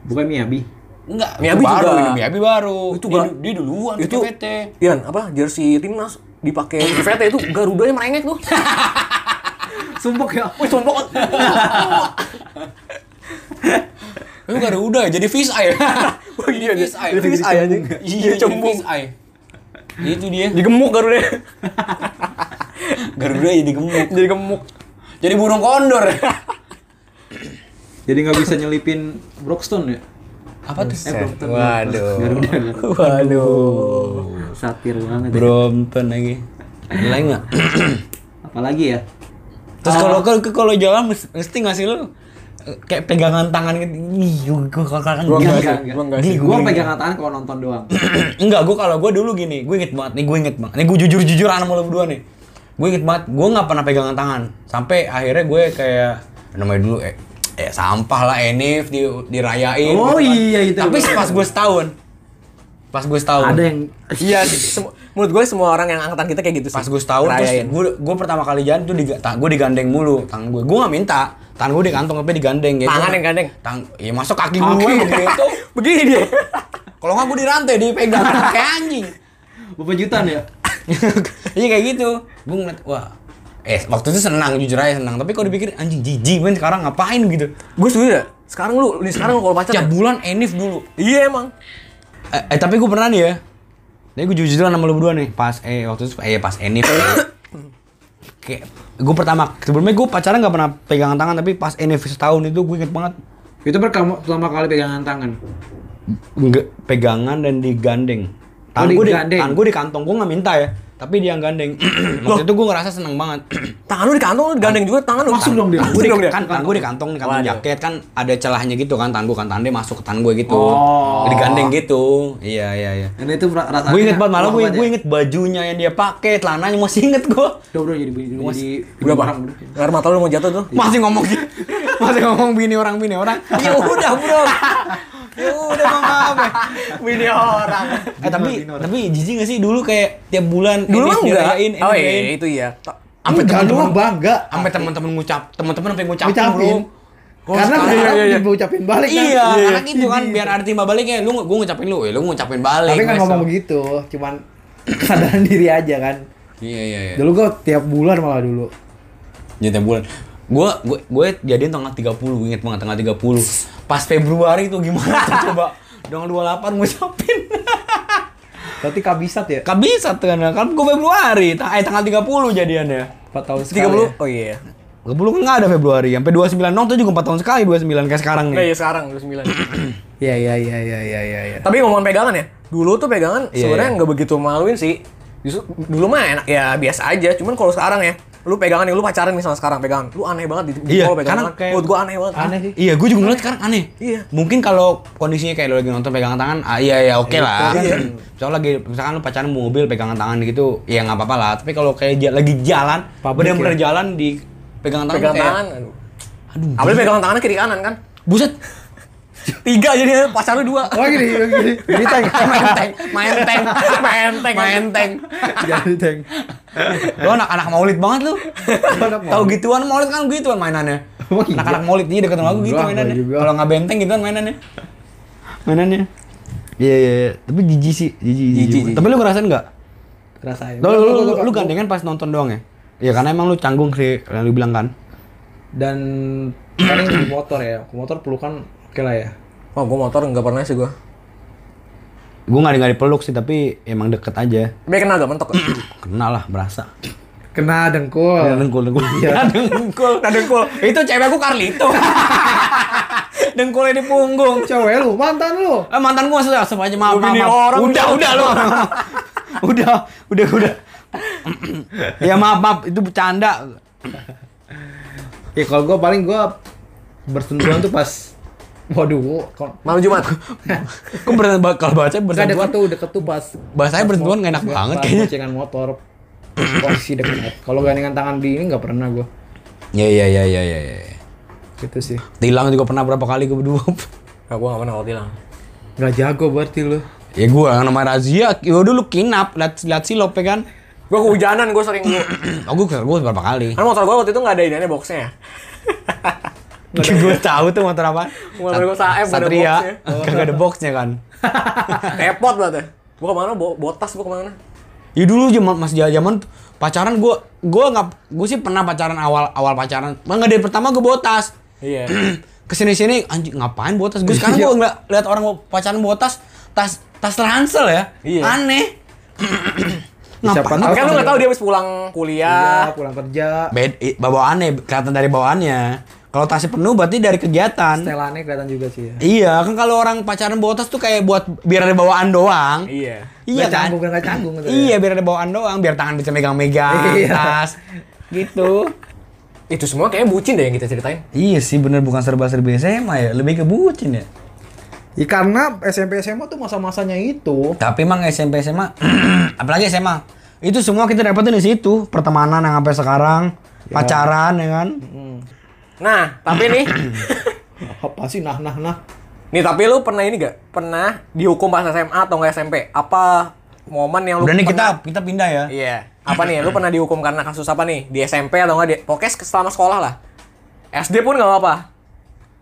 Speaker 2: Bukan Miyabi.
Speaker 1: Enggak,
Speaker 3: Miyabi
Speaker 1: itu baru,
Speaker 3: juga.
Speaker 1: ini Miyabi baru.
Speaker 3: Itu
Speaker 1: dia,
Speaker 3: gak-
Speaker 1: dia duluan
Speaker 3: itu
Speaker 1: Vete.
Speaker 3: Ian, apa jersey timnas dipakai Vicky Vete itu Garudanya merengek tuh.
Speaker 2: Sumpok ya.
Speaker 3: Wih,
Speaker 1: gak ada udah jadi fish eye.
Speaker 3: Oh iya,
Speaker 1: fish eye.
Speaker 3: dia fish eye anjing.
Speaker 1: Iya,
Speaker 3: cembung.
Speaker 1: fish eye. Itu dia.
Speaker 3: Digemuk Garuda.
Speaker 1: Garuda jadi gemuk.
Speaker 3: Jadi gemuk.
Speaker 1: Jadi burung kondor.
Speaker 4: Jadi nggak bisa nyelipin Broxton ya?
Speaker 1: Apa tuh?
Speaker 4: Eh, Brompton.
Speaker 3: Waduh.
Speaker 4: Garuda?
Speaker 3: Waduh.
Speaker 4: Satir banget ya.
Speaker 1: Brompton lagi. Ada lagi nggak?
Speaker 4: Apalagi ya?
Speaker 1: Terus kalau kalau kalau jalan mesti ngasih lu eh, kayak pegangan tangan gitu. Ih, gua gua kan
Speaker 3: Gua
Speaker 1: gila.
Speaker 3: enggak sih,
Speaker 4: enggak.
Speaker 3: gua enggak
Speaker 1: Gila,
Speaker 3: sih.
Speaker 4: Gua
Speaker 1: gila.
Speaker 4: pegangan tangan kalau nonton doang.
Speaker 1: Enggak, gue kalau gue dulu gini, gue inget banget nih, gue inget banget. Nih gue jujur jujuran sama lo berdua nih. Gue inget banget, gue nggak pernah pegangan tangan. Sampai akhirnya gue kayak namanya dulu eh, eh sampah lah Enif di dirayain.
Speaker 4: Oh,
Speaker 1: gitu kan.
Speaker 4: iya, itu.
Speaker 1: Tapi pas gue setahun, pas gue setahun.
Speaker 4: Ada yang
Speaker 3: Iya menurut gue semua orang yang angkatan kita kayak gitu sih.
Speaker 1: pas gue setahun terus
Speaker 3: Ngerayain.
Speaker 1: gue gue pertama kali jalan tuh di gue digandeng mulu tangan gue gue nggak minta tangan gue di kantong tapi digandeng gitu
Speaker 3: Tangan yang gandeng?
Speaker 1: tang ya masuk kaki gue begitu
Speaker 3: Begini dia.
Speaker 1: kalau nggak gue dirantai dipegang kayak anjing
Speaker 4: Bepejutan ya?
Speaker 1: iya kayak gitu gue ngeliat wah eh waktu itu senang jujur aja senang tapi kalau dipikir anjing jijik men sekarang ngapain gitu
Speaker 3: gue setuju dah. Sekarang lu, nih sekarang lu kalau pacar.
Speaker 1: tiap bulan enif dulu
Speaker 3: Iya emang.
Speaker 1: eh, eh, tapi gue pernah nih ya ini gue jujur-jujuran sama lu berdua nih pas eh waktu itu eh pas enif kayak gue pertama sebelumnya gue pacaran nggak pernah pegangan tangan tapi pas enif setahun itu gue inget banget
Speaker 4: Itu pertama, pertama kali pegangan tangan.
Speaker 1: nggak pegangan dan digandeng tangan gue di
Speaker 4: digandeng.
Speaker 1: tangan gue di kantong gue nggak minta ya tapi dia yang gandeng waktu itu gue ngerasa seneng banget
Speaker 3: Tangan lu di kantong lu gandeng juga tangan lu.
Speaker 4: Masuk dong dia.
Speaker 1: Gue di,
Speaker 3: dong dia.
Speaker 1: kan tangan gue di kantong di kantong jaket kan ada celahnya gitu kan tangan gue kan tangan dia masuk ke tangan gue gitu
Speaker 4: Oh.
Speaker 1: digandeng gitu iya iya iya
Speaker 4: Dan itu ra- rasanya.
Speaker 1: gue inget banget malah gue gue inget bajunya yang dia pakai celananya masih inget gue
Speaker 4: Udah udah jadi jadi jadi
Speaker 3: Udah apa? Ngar mata lu mau jatuh tuh.
Speaker 1: masih ngomong masih ngomong bini orang bini orang ya udah bro ya udah mau apa
Speaker 3: Bini orang.
Speaker 1: eh tapi tapi jijik gak sih dulu kayak tiap bulan
Speaker 3: Dulu
Speaker 1: ini
Speaker 3: mah enggak. Oh iya, itu iya.
Speaker 1: Sampai teman-teman
Speaker 2: bangga.
Speaker 1: sampai teman-teman ngucap teman-teman sampai ngucapin,
Speaker 2: Ngucapin.
Speaker 1: bro Kalau
Speaker 2: Karena berharap
Speaker 3: iya, iya.
Speaker 2: diucapin balik kan.
Speaker 1: Iya, karena gitu kan biar ada timbal baliknya. Lu gue ngucapin lu, ya lu ngucapin balik.
Speaker 2: Tapi kan ngomong begitu, cuman kesadaran diri aja kan.
Speaker 1: Iya iya iya.
Speaker 2: Dulu gua tiap bulan malah dulu.
Speaker 1: Jadi tiap bulan. Gue gue gue jadian tanggal 30, gue inget banget tanggal 30. Pas Februari itu gimana tuh coba? Dengan 28 ngucapin.
Speaker 2: Berarti kabisat ya?
Speaker 1: Bisa tuh kan, kan gue Februari, eh tanggal 30 jadiannya.
Speaker 2: 4 tahun sekali.
Speaker 3: 30.
Speaker 2: ya?
Speaker 3: Oh iya.
Speaker 1: 30 kan nggak ada Februari, sampai 29 nong tuh juga 4 tahun sekali 29 kayak sekarang nih.
Speaker 3: iya sekarang 29.
Speaker 2: Iya iya iya iya iya iya. iya.
Speaker 3: Tapi ngomongin pegangan ya. Dulu tuh pegangan
Speaker 1: Iya,
Speaker 3: sebenarnya
Speaker 1: iya.
Speaker 3: nggak begitu maluin sih. Justru dulu mah enak ya biasa aja. Cuman kalau sekarang ya, lu pegangan yang lu pacaran misalnya sekarang pegangan, lu aneh banget di, di
Speaker 1: Iya,
Speaker 3: kalau pegangan.
Speaker 1: karena kayak-
Speaker 3: Menurut gua aneh banget.
Speaker 2: Aneh sih.
Speaker 1: Iya, gue juga ngeliat sekarang aneh.
Speaker 3: Iya.
Speaker 1: Mungkin kalau kondisinya kayak lo lagi nonton pegangan tangan, ah, iya ya oke lah.
Speaker 3: Iya.
Speaker 1: Misalnya lagi, misalkan lo pacaran mobil pegangan tangan gitu, ya nggak apa-apa lah. Tapi kalau kayak lagi jalan,
Speaker 2: Public
Speaker 1: bener-bener
Speaker 2: ya?
Speaker 1: jalan di pegangan tangan,
Speaker 3: Pegangan
Speaker 1: kayak,
Speaker 3: tangan. Aduh.
Speaker 1: aduh,
Speaker 3: Apalagi pegangan tangannya kiri kanan kan.
Speaker 1: buset,
Speaker 3: Tiga jadi pacar lu dua.
Speaker 2: Oh gini, gini. Gini tank.
Speaker 1: main tank, main tank,
Speaker 3: Main tank.
Speaker 1: main tank.
Speaker 2: Jadi tank.
Speaker 1: Lo anak-anak maulid banget lu. Tahu gituan maulid kan gituan mainannya.
Speaker 2: Oh, iya.
Speaker 1: Anak-anak maulid iya deket sama aku gitu mainannya. Kalau nggak benteng gitu kan mainannya. Mainannya. Iya iya, iya. tapi jijik sih, jijik, jijik. Tapi lu ngerasain nggak?
Speaker 2: Rasain.
Speaker 1: Lu, lu, lu, lu gandengan pas nonton doang ya? Iya karena emang lu canggung sih, yang lu bilang kan.
Speaker 2: Dan paling di motor ya. Motor pelukan oke lah ya.
Speaker 3: Oh, gua motor nggak pernah sih gua.
Speaker 1: Gue nggak nggak dipeluk sih, tapi emang deket aja.
Speaker 3: Tapi kenal gak mentok.
Speaker 1: Kenal lah, berasa.
Speaker 2: Kena dengkul.
Speaker 1: Ya, dengkul, dengkul. Ya, dengkul.
Speaker 3: Nah, dengkul.
Speaker 1: Itu cewek gue Carlito. Dengkulnya di punggung.
Speaker 2: Cewek lu, mantan lu.
Speaker 1: Eh, mantan gue maksudnya asap aja maaf, maaf.
Speaker 3: orang
Speaker 1: Udah,
Speaker 3: lu.
Speaker 1: udah lu. udah, udah, udah. ya maaf, maaf, itu bercanda.
Speaker 2: Ya kalau gua paling gua bersentuhan tuh pas Waduh, kok
Speaker 3: Malam Jumat.
Speaker 1: Kok ber kalau baca
Speaker 2: Enggak
Speaker 1: bersentuhan?
Speaker 2: deket tuh, deket tuh pas
Speaker 1: Bahasanya bersentuhan nggak enak banget kayaknya.
Speaker 2: boncengan motor. Posisi dekat. Kalau gandengan tangan di ini nggak pernah gua.
Speaker 1: Ya, ya, ya, ya, ya, ya.
Speaker 2: Gitu sih.
Speaker 1: Tilang juga pernah berapa kali gue berdua.
Speaker 3: Nah, gua gak pernah kalau tilang.
Speaker 2: Nggak jago berarti lu.
Speaker 1: ya gue yang namanya razia, ya dulu kinap, lihat lihat silop ya kan.
Speaker 3: Gua kehujanan, gua sering gua.
Speaker 1: Oh gue gue berapa kali.
Speaker 3: Kan motor gua waktu itu nggak ada iniannya boxnya ya.
Speaker 1: gue tahu tuh motor apa.
Speaker 3: Motor nggak ada
Speaker 1: Satria,
Speaker 3: boxnya.
Speaker 1: kagak ada boxnya kan.
Speaker 3: Repot banget ya. Gua ke mana? Bo botas gua ke mana?
Speaker 1: Ya dulu zaman masih zaman pacaran gue gue nggak gue sih pernah pacaran awal awal pacaran nggak dari pertama gue botas
Speaker 3: Iya.
Speaker 1: ke sini sini anjing ngapain botas gue sekarang gue ngeliat lihat orang pacaran botas tas tas ransel ya
Speaker 3: Iya.
Speaker 1: aneh Ngapain?
Speaker 3: Tapi kan lu nggak tahu dia habis pulang
Speaker 2: Iya,
Speaker 3: kuliah.
Speaker 2: pulang kerja.
Speaker 1: Bed, bawaannya kelihatan dari bawaannya. Kalau tasnya penuh berarti dari kegiatan.
Speaker 2: Setelannya kelihatan juga sih ya.
Speaker 1: Iya, kan kalau orang pacaran bawa tas tuh kayak buat biar ada bawaan doang.
Speaker 3: Iya.
Speaker 1: Iya kan?
Speaker 2: canggung, nggak canggung gitu ya.
Speaker 1: Iya, biar ada bawaan doang, biar tangan bisa megang-megang
Speaker 2: Iya.
Speaker 1: tas. Gitu.
Speaker 3: Itu semua kayaknya bucin deh yang kita ceritain.
Speaker 1: Iya sih, bener bukan serba-serbi SMA ya, lebih ke bucin ya.
Speaker 2: Ya, karena SMP SMA tuh masa-masanya itu.
Speaker 1: Tapi emang SMP SMA, apalagi SMA, itu semua kita dapetin di situ, pertemanan yang sampai sekarang, pacaran ya kan.
Speaker 3: Nah, tapi nih,
Speaker 2: Apa sih nah nah nah.
Speaker 3: nih tapi lu pernah ini gak? Pernah dihukum pas SMA atau nggak SMP? Apa momen yang lu
Speaker 1: Udah nih
Speaker 3: pernah-
Speaker 1: kita kita pindah ya.
Speaker 3: Iya. Apa nih? Lu pernah dihukum karena kasus apa nih? Di SMP atau enggak di pokoknya selama sekolah lah. SD pun nggak apa-apa.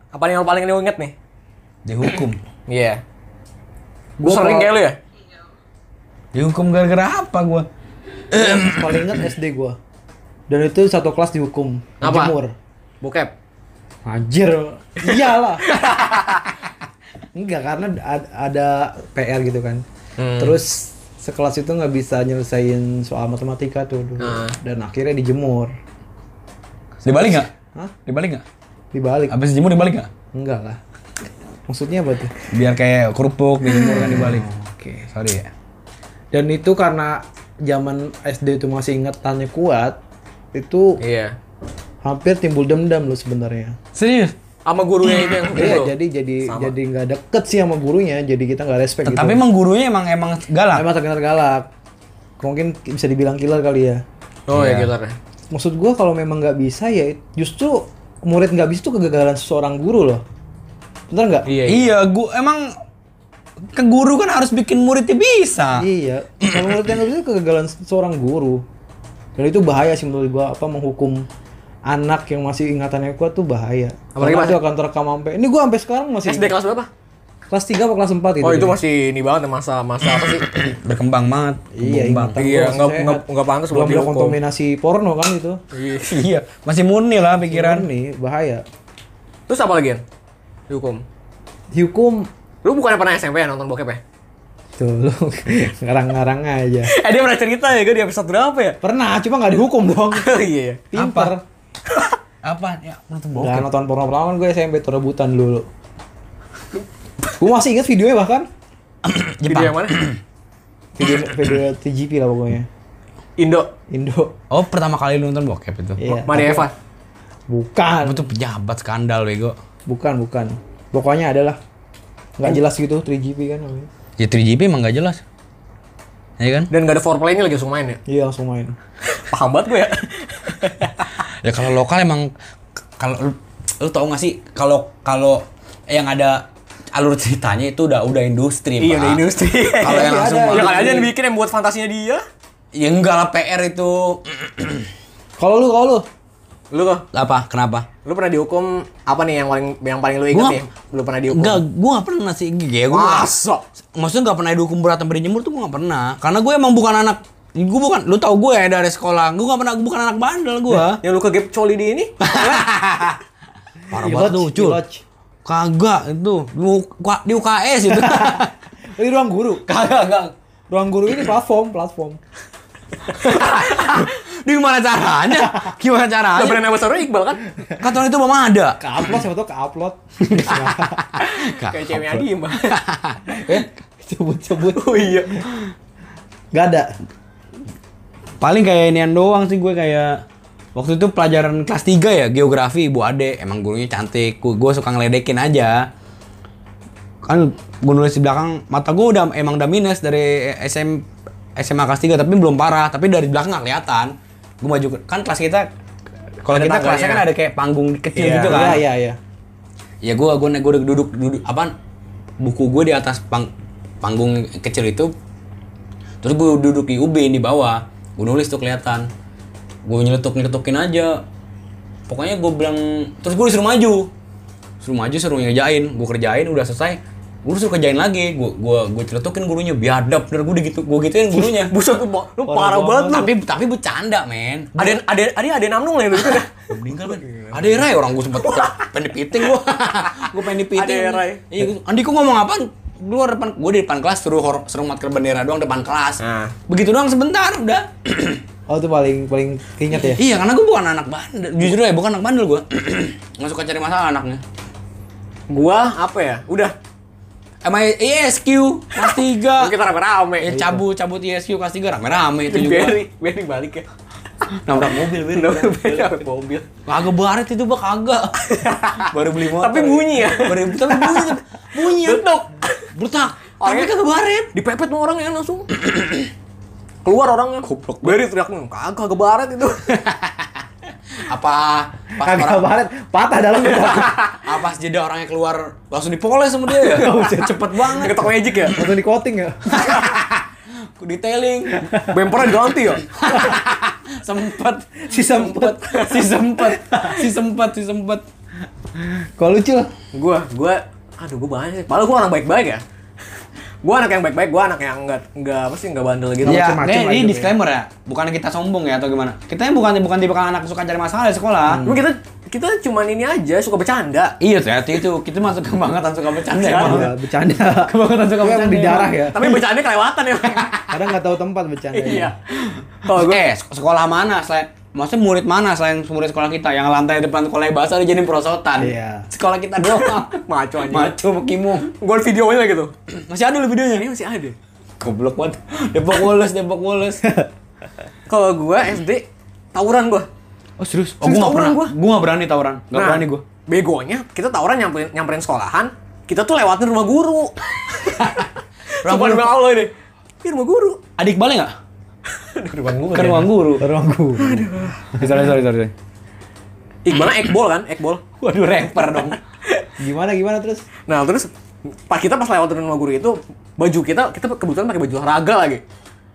Speaker 3: Apa nih yang paling lu inget nih?
Speaker 1: Dihukum.
Speaker 3: Iya.
Speaker 2: Gua
Speaker 3: Gua sering kayak lu ya?
Speaker 1: Dihukum gara-gara apa gua?
Speaker 2: Paling ingat SD gua. Dan itu satu kelas dihukum.
Speaker 3: Apa?
Speaker 2: Jemur.
Speaker 3: Bokep.
Speaker 2: Anjir. Iyalah. Enggak karena ad- ada PR gitu kan.
Speaker 3: Hmm.
Speaker 2: Terus sekelas itu nggak bisa nyelesain soal matematika tuh dulu.
Speaker 3: Ah.
Speaker 2: Dan akhirnya dijemur.
Speaker 1: Dibalik nggak?
Speaker 2: Hah?
Speaker 1: Dibalik nggak?
Speaker 2: Dibalik.
Speaker 1: Abis dijemur dibalik nggak?
Speaker 2: Enggak lah. Maksudnya apa tuh?
Speaker 1: Biar kayak kerupuk dijemur kan dibalik. Oke, sorry ya.
Speaker 2: Dan itu karena zaman SD itu masih ingatannya kuat, itu
Speaker 3: Iya.
Speaker 2: Hampir timbul dendam loh sebenarnya.
Speaker 1: Serius?
Speaker 3: Sama gurunya itu yang
Speaker 2: Iya, jadi jadi jadi nggak deket sih sama gurunya, jadi kita nggak respect gitu.
Speaker 1: Tapi emang gurunya emang emang galak.
Speaker 2: emang terkenal galak. Mungkin bisa dibilang killer kali ya.
Speaker 3: Oh ya
Speaker 1: Iya.
Speaker 3: gitu
Speaker 2: Maksud gua kalau memang nggak bisa ya justru murid nggak bisa itu kegagalan seorang guru loh. Bener nggak?
Speaker 3: Iya. iya.
Speaker 1: Iya, gua emang ke guru kan harus bikin muridnya bisa.
Speaker 2: Iya. Kalau murid yang nggak bisa itu kegagalan seorang guru. Dan itu bahaya sih menurut gua apa menghukum anak yang masih ingatannya kuat tuh bahaya.
Speaker 3: Apalagi
Speaker 2: Karena itu akan terekam sampai. Ini gua sampai sekarang masih
Speaker 3: SD kelas berapa?
Speaker 2: kelas 3 atau kelas 4 itu.
Speaker 3: Oh itu masih ini banget ya, masa masa apa sih?
Speaker 1: Berkembang banget.
Speaker 2: Iya, ingatan
Speaker 3: Iya,
Speaker 2: gua masih
Speaker 3: nggak-
Speaker 2: sehat.
Speaker 3: nggak- nggak pantas buat dihukum.
Speaker 2: kontaminasi porno kan itu.
Speaker 1: iya, masih murni lah pikiran.
Speaker 2: Nih bahaya.
Speaker 3: Terus apa lagi? Yan? Dihukum.
Speaker 2: Dihukum
Speaker 3: Lu bukannya pernah SMP ya nonton bokep ya?
Speaker 2: tuh lu ngarang-ngarang aja.
Speaker 3: Eh dia pernah cerita ya gue di episode berapa ya?
Speaker 2: Pernah, cuma nggak dihukum dong.
Speaker 3: iya.
Speaker 2: Pinter.
Speaker 1: Apa? Ya, nonton
Speaker 2: Nggak
Speaker 1: bokep.
Speaker 2: nonton porno pertama kan gue SMP tuh rebutan dulu. gue masih inget videonya bahkan.
Speaker 3: Video yang mana?
Speaker 2: Video video TGP lah pokoknya.
Speaker 3: Indo.
Speaker 2: Indo.
Speaker 1: Oh, pertama kali lu nonton bokep itu.
Speaker 2: Iya.
Speaker 3: Mari Eva.
Speaker 2: Bukan.
Speaker 1: Apa tuh pejabat skandal bego.
Speaker 2: Bukan, bukan. Pokoknya adalah nggak jelas gitu 3GP kan namanya.
Speaker 1: Ya 3GP emang gak jelas. Iya kan?
Speaker 3: Dan gak ada foreplay-nya lagi langsung main ya?
Speaker 2: Iya langsung main.
Speaker 3: Paham banget gue ya?
Speaker 1: Ya kalau lokal emang kalau lu, lu tau gak sih kalau kalau yang ada alur ceritanya itu udah udah industri,
Speaker 3: iya udah industri.
Speaker 1: Kalau yang
Speaker 2: Iya,
Speaker 1: langsung
Speaker 3: ya kali aja yang bikin yang buat fantasinya dia.
Speaker 1: Ya enggak lah PR itu.
Speaker 2: Kalau lu, kalau lu,
Speaker 3: Lu kok?
Speaker 1: Apa? Kenapa?
Speaker 3: Lu pernah dihukum apa nih yang paling yang paling lu inget
Speaker 1: Gua-
Speaker 3: nih? Lu pernah dihukum?
Speaker 1: Enggak, gua gak pernah sih. Ya, gua
Speaker 3: Masa?
Speaker 1: maksudnya gak pernah dihukum berat sampai dijemur tuh gua gak pernah. Karena gue emang bukan anak gue bukan, lu tau gue ya dari sekolah, gue gak pernah, gue bukan anak bandel gue.
Speaker 3: Yang lu kegep coli di ini?
Speaker 1: Parah banget tuh, Cul. Kagak itu, di, U- di UKS itu.
Speaker 2: Ini ruang guru.
Speaker 1: Kagak, kagak.
Speaker 2: Ruang guru ini platform, platform.
Speaker 1: Di gimana caranya? Gimana
Speaker 3: Gak
Speaker 1: caranya?
Speaker 3: pernah nama suara Iqbal kan?
Speaker 1: Kata itu belum ada.
Speaker 2: Ke upload siapa tau ke upload.
Speaker 3: Kayak ceweknya Adi mbak.
Speaker 2: eh, sebut-sebut.
Speaker 3: Oh iya.
Speaker 2: Gak ada.
Speaker 1: Paling kayak inian doang sih gue kayak waktu itu pelajaran kelas 3 ya geografi Ibu Ade. Emang gurunya cantik gue, gue suka ngeledekin aja. Kan gue nulis di belakang mata gue udah emang udah minus dari SM SMA kelas 3 tapi belum parah. Tapi dari belakang nggak kelihatan. Gue maju kan kelas kita kalau kita kelasnya
Speaker 3: tangganya.
Speaker 1: kan ada kayak panggung kecil
Speaker 3: Iya.
Speaker 1: gitu kan.
Speaker 2: Iya, iya, iya.
Speaker 1: ya gue gue gue duduk duduk apa buku gue di atas pang, panggung kecil itu. Terus gue duduk di ubin di bawah gue nulis tuh kelihatan. Gue nyeletuk nyeletukin aja. Pokoknya gue bilang terus gue disuruh maju. Suruh maju suruh ngerjain. Gue kerjain udah selesai. Gue suruh kerjain lagi. Gue gue gue celetukin gurunya. Biadab bener gue gitu gue gituin gurunya.
Speaker 3: Buset lu, lu parah banget lu.
Speaker 1: tapi tapi bercanda men.
Speaker 3: Ada ada ada ada namnung lah itu.
Speaker 1: Udah meninggal kan ada Ray orang gue sempet pengen dipiting gue gue pengen dipiting
Speaker 3: Ada Ray.
Speaker 1: iya gua- Andi kok ngomong apa keluar depan gue di depan kelas suruh hor- suruh matkul bendera doang depan kelas
Speaker 3: Nah.
Speaker 1: begitu doang sebentar udah
Speaker 2: Oh itu paling paling keinget ya.
Speaker 1: iya karena gue bukan anak bandel jujur ya bukan anak bandel gue nggak suka cari masalah anaknya
Speaker 3: Gua apa ya? Udah.
Speaker 1: sama ISQ kelas 3
Speaker 3: Kita rame-rame.
Speaker 1: ya cabut cabut ISQ kelas 3 rame-rame itu juga
Speaker 3: Berry, Berry balik ya.
Speaker 1: Nabrak mobil.
Speaker 3: Berry sampai mobil.
Speaker 1: kagak baret itu bah kagak baru beli motor
Speaker 3: Tapi bunyi ya?
Speaker 1: baru tapi bunyi tapi bunyi ya
Speaker 3: Betuk.
Speaker 1: bertak tapi kagak baret
Speaker 3: Dipepet sama orangnya langsung. Keluar orangnya.
Speaker 1: Goblok
Speaker 3: Berry teriak, kagak kagak baret itu.
Speaker 1: apa pas
Speaker 2: Kagak
Speaker 1: orang
Speaker 2: baret, patah dalam
Speaker 1: apa pas jeda orangnya keluar langsung dipoles sama dia ya cepet banget
Speaker 3: Ketok magic ya.
Speaker 2: Langsung di coating ya.
Speaker 1: Detailing
Speaker 3: Bempernya diganti ya.
Speaker 1: sempet
Speaker 2: Si sempet.
Speaker 1: si sempet si sempet si sempet
Speaker 2: Kalau lucu lah.
Speaker 3: Gua, gua, aduh gua banyak sih. Padahal gua orang baik-baik ya. Gua anak yang baik-baik, gua anak yang enggak enggak apa sih enggak bandel gitu.
Speaker 1: ya
Speaker 2: macem-macem
Speaker 1: ini,
Speaker 2: aja
Speaker 1: ini disclaimer ya bukan kita sombong ya atau gimana kita bukan bukan tipe anak suka cari masalah di sekolah
Speaker 3: Cuma kita kita cuman ini aja suka bercanda.
Speaker 1: iya ternyata itu kita masuk kebangetan suka bercanda emang
Speaker 2: Ya, bercanda.
Speaker 1: kebangetan suka
Speaker 2: emang
Speaker 1: bercanda
Speaker 2: di darah ya.
Speaker 3: Tapi bercanda kelewatan ya.
Speaker 2: Kadang nggak tahu tempat bercanda.
Speaker 3: Iya. Kalau gua
Speaker 1: eh sek- sekolah mana selain maksudnya murid mana selain murid sekolah kita yang lantai depan sekolah bahasa udah jadi perosotan
Speaker 2: Iya.
Speaker 1: sekolah kita doang
Speaker 3: maco aja.
Speaker 1: maco
Speaker 3: Gua ada videonya gitu.
Speaker 1: masih ada lu videonya
Speaker 3: Ini masih ada.
Speaker 1: goblok banget Depok Woles Depok Woles
Speaker 3: Kalau gua SD tawuran gua.
Speaker 1: Oh serius oh
Speaker 3: Serius
Speaker 1: gua nggak
Speaker 3: tawuran
Speaker 1: pernah
Speaker 3: gua.
Speaker 1: gua nggak berani tawuran nggak
Speaker 3: Nah,
Speaker 1: berani gua
Speaker 3: Begonya kita tawuran nyamperin nyamperin sekolahan, kita tuh lewatin rumah guru. Sumpah demi Allah ini. Ini rumah guru.
Speaker 1: adik balik nggak
Speaker 3: Rumah guru.
Speaker 1: ke ruang guru
Speaker 2: Orang guru.
Speaker 1: sorry sorry sorry sorry.
Speaker 3: Iqbalnya ekbol kan, ekbol.
Speaker 1: waduh rapper dong
Speaker 2: Gimana gimana terus?
Speaker 3: Nah terus pas kita pas lewatin rumah guru itu baju kita kita kebetulan pakai baju olahraga lagi.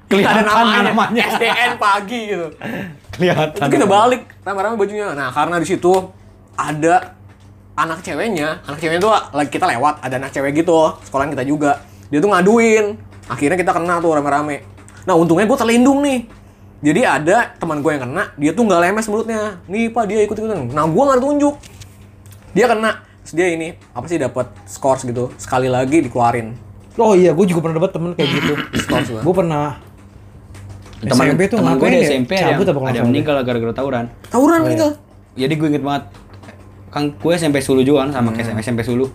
Speaker 1: Kelihatan
Speaker 3: ada namanya,
Speaker 1: namanya.
Speaker 3: SDN pagi gitu.
Speaker 1: Kelihatan
Speaker 3: kita balik rame-rame bajunya. Nah karena di situ ada anak ceweknya, anak ceweknya tuh lagi kita lewat, ada anak cewek gitu, sekolahan kita juga. Dia tuh ngaduin. Akhirnya kita kena tuh rame-rame. Nah untungnya gue terlindung nih. Jadi ada teman gue yang kena, dia tuh nggak lemes mulutnya. Nih pak dia ikut ikutan. Nah gue nggak tunjuk. Dia kena. Terus dia ini apa sih dapat scores gitu. Sekali lagi dikeluarin.
Speaker 2: Oh iya, gue juga pernah dapat temen kayak gitu.
Speaker 3: Scores gua.
Speaker 2: gue pernah
Speaker 1: teman
Speaker 2: SMP tuh
Speaker 1: teman gue
Speaker 2: ngapain
Speaker 1: di
Speaker 2: ya?
Speaker 1: SMP ada
Speaker 2: Cabut
Speaker 1: ada yang meninggal gara-gara tawuran
Speaker 3: Tawuran
Speaker 2: Oh, iya.
Speaker 3: meninggal.
Speaker 1: jadi gue inget banget kan gue SMP Sulu juga kan sama
Speaker 2: Hmm.
Speaker 1: kayak SMP Sulu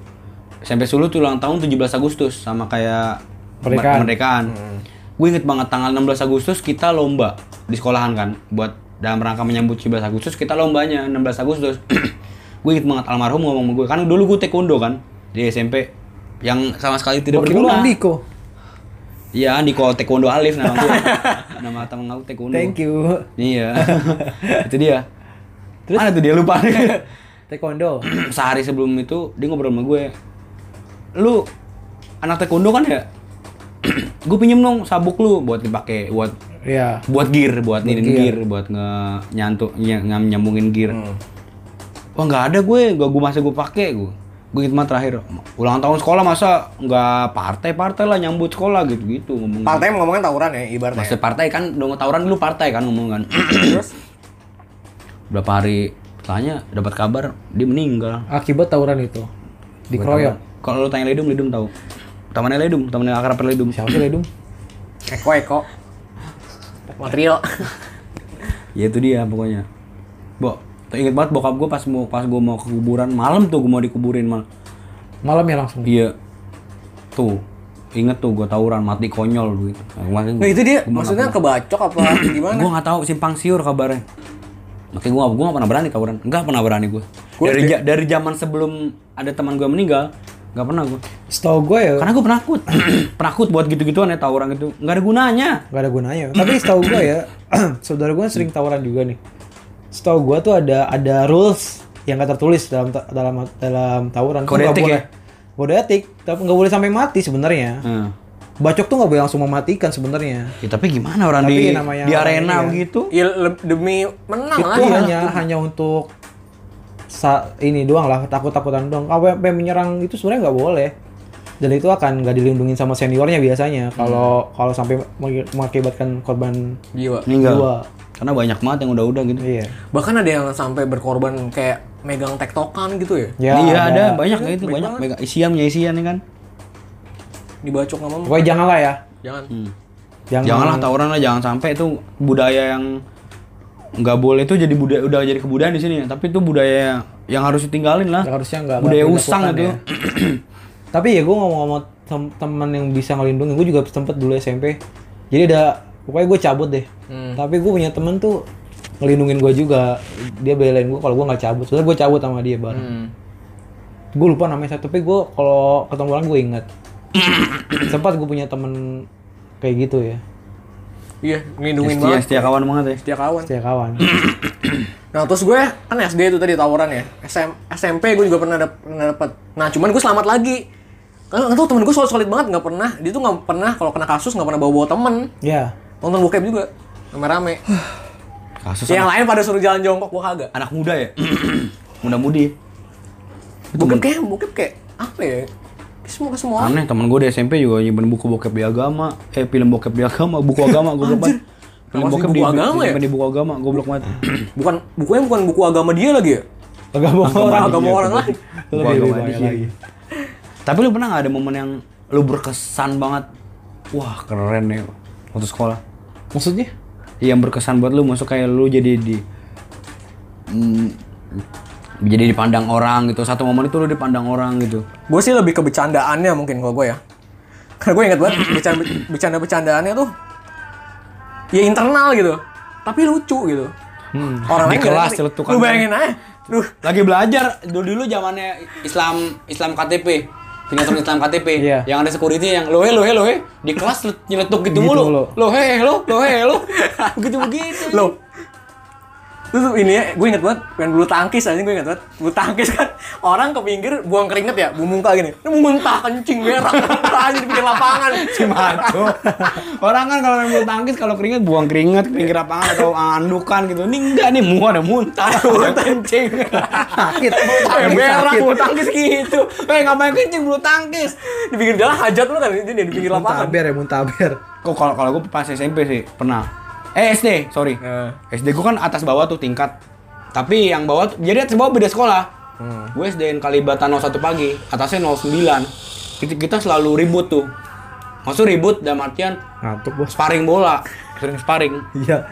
Speaker 1: SMP Sulu tuh ulang tahun 17 Agustus sama kayak
Speaker 2: Kemerdekaan.
Speaker 1: kemerdekaan.
Speaker 2: Hmm.
Speaker 1: gue inget banget tanggal 16 Agustus kita lomba di sekolahan kan buat dalam rangka menyambut 17 Agustus kita lombanya 16 Agustus gue inget banget almarhum ngomong sama gue kan dulu gue taekwondo kan di SMP yang sama sekali tidak
Speaker 2: lu
Speaker 1: berguna
Speaker 2: Andiko.
Speaker 1: Iya Andiko taekwondo Alif nama gue nama temen aku taekwondo
Speaker 2: Thank you.
Speaker 1: iya itu dia Terus? mana tuh dia lupa
Speaker 2: Taekwondo.
Speaker 1: sehari sebelum itu dia ngobrol sama gue lu anak taekwondo kan ya gue pinjem dong sabuk lu buat dipakai buat
Speaker 2: Iya.
Speaker 1: buat gear buat ninin
Speaker 2: gear.
Speaker 1: gear. buat nge nyantuk ny- nyambungin gear wah nggak ada gue gak gue masih gue pakai gue gue gitu mah terakhir ulang tahun sekolah masa nggak partai partai lah nyambut sekolah gitu gitu ngomong
Speaker 3: Partai ngomongin tawuran ya ibaratnya.
Speaker 1: maksud partai kan dong tawuran dulu partai kan ngomong kan
Speaker 3: Terus
Speaker 1: berapa hari setelahnya dapat kabar dia meninggal
Speaker 2: Akibat tawuran itu. Dikeroyok.
Speaker 1: kalau lu tanya Ledum Ledum tahu temannya Ledum temannya akrab Ledum
Speaker 2: Siapa sih Ledum?
Speaker 3: Eko Eko. Material.
Speaker 1: ya itu dia pokoknya Bo, inget banget bokap gue pas mau pas gue mau ke kuburan malam tuh gue mau dikuburin mal.
Speaker 2: Malam ya langsung.
Speaker 1: iya. Tuh inget tuh gue tawuran mati konyol gitu
Speaker 3: Nah itu dia. maksudnya kebacok apa gimana?
Speaker 1: gue nggak tahu simpang siur kabarnya. Makanya gue gue gak pernah berani tawuran. Nggak pernah berani gue dari ja- dari zaman sebelum ada teman gue meninggal nggak pernah gue
Speaker 2: Setahu gue ya
Speaker 1: karena gue penakut. Penakut buat gitu gituan ya tawuran gitu. Nggak ada gunanya.
Speaker 2: Nggak ada gunanya. Tapi setahu gue ya, saudara gue sering tawuran juga nih. Setahu gue tuh ada ada rules yang nggak tertulis dalam dalam dalam tawuran. Tuh
Speaker 1: Kode
Speaker 2: nggak
Speaker 1: etik
Speaker 2: boleh,
Speaker 1: ya?
Speaker 2: Kode etik, tapi nggak boleh sampai mati sebenarnya.
Speaker 1: Hmm.
Speaker 2: Bacok tuh nggak boleh langsung mematikan sebenarnya.
Speaker 1: Ya, tapi gimana orang
Speaker 2: Tapi
Speaker 1: di
Speaker 2: namanya
Speaker 1: di arena
Speaker 2: ya.
Speaker 1: begitu
Speaker 3: Ya demi menang
Speaker 2: itu
Speaker 3: lah.
Speaker 2: hanya hanya untuk sa ini doang lah takut-takutan doang. Kalau sampai menyerang itu sebenarnya nggak boleh. Dan itu akan nggak dilindungi sama seniornya biasanya. Kalau kalau sampai mengakibatkan korban
Speaker 3: Jiwa.
Speaker 1: meninggal
Speaker 2: jiwa.
Speaker 1: Karena banyak banget yang udah-udah gitu
Speaker 2: Iya.
Speaker 3: Bahkan ada yang sampai berkorban kayak megang tektokan gitu ya.
Speaker 2: Ya,
Speaker 1: iya ada,
Speaker 2: ada.
Speaker 1: banyak kayak itu banyak mega isian punya isian ya kan
Speaker 3: dibacok sama mama.
Speaker 2: Pokoknya jangan lah ya.
Speaker 3: Jangan.
Speaker 1: Hmm.
Speaker 2: Jangan.
Speaker 1: Janganlah tawuran lah, jangan sampai itu budaya yang nggak boleh itu jadi budaya udah jadi kebudayaan di sini ya. Tapi itu budaya yang harus ditinggalin lah.
Speaker 2: Yang harusnya nggak-
Speaker 1: budaya
Speaker 2: nggak
Speaker 1: usang itu.
Speaker 2: ya. Tapi ya gue ngomong-ngomong tem- teman yang bisa ngelindungin, gue juga sempet dulu SMP. Jadi ada, pokoknya gue cabut deh.
Speaker 3: Hmm.
Speaker 2: Tapi gue punya temen tuh ngelindungin gue juga. Dia belain gue kalau gue nggak cabut. Soalnya gue cabut sama dia bareng.
Speaker 3: Hmm.
Speaker 2: Gue lupa namanya satu, tapi gue kalau ketemu orang gue ingat. Sempat gue punya temen kayak gitu ya.
Speaker 3: Iya, ngelindungin banget.
Speaker 1: setia kawan banget ya.
Speaker 3: Setia kawan.
Speaker 2: Setia kawan.
Speaker 3: Nah terus gue kan SD itu tadi tawuran ya. SM, SMP gue juga pernah, dap- pernah dapet. Nah cuman gue selamat lagi. Karena nggak tahu temen gue solid solid banget nggak pernah. Dia tuh nggak pernah kalau kena kasus nggak pernah bawa bawa temen.
Speaker 2: ya.
Speaker 3: Nonton bokep juga rame-rame.
Speaker 1: Kasus
Speaker 3: yang
Speaker 1: anak,
Speaker 3: lain pada suruh jalan jongkok gue kagak.
Speaker 1: anak muda ya. Muda-mudi.
Speaker 3: Bokep kayak bokep kayak apa ya? Semua ke semua. orang.
Speaker 1: Aneh, temen gue di SMP juga nyimpen buku bokep di agama. Eh, film bokep di agama, buku agama, goblok banget. Film bokep
Speaker 3: buku
Speaker 1: di,
Speaker 3: agama ya?
Speaker 1: di buku agama, goblok banget.
Speaker 3: Bukan bukunya bukan buku agama dia lagi ya?
Speaker 2: Agama orang.
Speaker 3: Agama orang lain.
Speaker 1: Buku
Speaker 2: Lebih
Speaker 1: agama dia.
Speaker 2: lagi.
Speaker 1: Tapi lu pernah gak ada momen yang lu berkesan banget? Wah, keren nih waktu sekolah.
Speaker 2: Maksudnya?
Speaker 1: Yang berkesan buat lu, masuk kayak lu jadi di mm, jadi dipandang orang gitu. Satu momen itu lu dipandang orang gitu.
Speaker 3: Gue sih lebih ke bercandaannya mungkin kalau gue ya. Karena gue inget banget bercanda bercanda bercandaannya tuh ya internal gitu. Tapi lucu gitu. Orang
Speaker 1: Di
Speaker 3: lain
Speaker 1: kelas celetukan
Speaker 3: Lu
Speaker 1: kan.
Speaker 3: bayangin aja. Duh,
Speaker 1: Lagi belajar dulu dulu zamannya Islam Islam KTP. Sinetron Islam KTP.
Speaker 2: Iya.
Speaker 1: Yang ada security yang lohe lohe lohe di kelas nyeletuk gitu,
Speaker 2: Gitu
Speaker 1: mulu.
Speaker 2: mulu.
Speaker 1: Lohe lo lohe lo. Begitu begitu.
Speaker 3: Loh. Terus ini ya, gue inget banget, pengen bulu tangkis aja gue inget banget. Bulu tangkis kan, orang ke pinggir buang keringet ya, bu muntah gini. Ini mau muntah kencing berak, aja di pinggir lapangan.
Speaker 1: si maco. Orang kan kalau main bulu tangkis kalau keringet buang keringet ke pinggir lapangan atau andukan gitu. Ini enggak nih mual ada muntah, muntah kencing.
Speaker 2: Sakit.
Speaker 1: Kayak berak
Speaker 2: Sakit.
Speaker 1: bulu tangkis gitu. Eh ngapain kencing bulu tangkis?
Speaker 3: Di pinggir jalan hajat lu kan, ini di pinggir lapangan.
Speaker 2: Muntaber ya, muntaber.
Speaker 1: Kok kalau kalau gue pas SMP sih pernah. Eh SD, sorry.
Speaker 3: Eh.
Speaker 1: SD gue kan atas bawah tuh tingkat. Tapi yang bawah tuh- jadi atas bawah beda sekolah. Gue SDN Kalibata 01 pagi, atasnya 09. Kita, kita selalu ribut tuh. Maksud ribut dalam artian
Speaker 2: Ngantuk bos.
Speaker 1: sparring bola, sering sparring.
Speaker 2: Iya.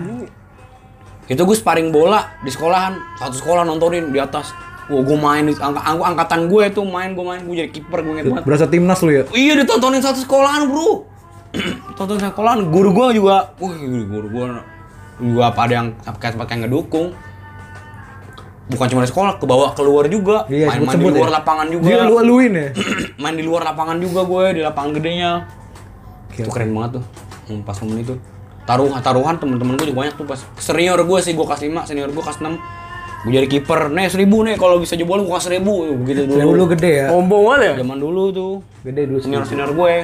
Speaker 1: Itu gue sparring bola di sekolahan, satu sekolah nontonin di atas. Wah, gue main angka, angka- angkatan gue tuh main, gue main, gue jadi kiper, gue inget banget.
Speaker 2: Berasa timnas lu ya?
Speaker 1: Iya ditontonin satu sekolahan bro Tonton sekolahan, guru gua juga. Wih guru gua juga apa ada yang kayak tempat kayak ngedukung. Bukan cuma di sekolah, ke bawah keluar juga.
Speaker 2: Iya,
Speaker 1: Main-main di
Speaker 2: sebut-sebut
Speaker 1: luar
Speaker 2: ya.
Speaker 1: lapangan juga.
Speaker 2: Dia lu luin ya?
Speaker 1: Main di luar lapangan juga gue, di lapangan gedenya.
Speaker 2: Oke,
Speaker 1: Itu keren banget tuh, hmm, pas momen itu. Taruhan, taruhan temen-temen gue juga banyak tuh pas. Senior gue sih, gue kelas 5, senior gue kelas 6 Gue jadi kiper, nih seribu nih kalau bisa jebol gue kasih seribu. Begitu dulu.
Speaker 2: Lu lu gede ya?
Speaker 3: Ombong banget ya?
Speaker 1: Zaman dulu tuh.
Speaker 2: Gede dulu sih.
Speaker 1: senior-senior gue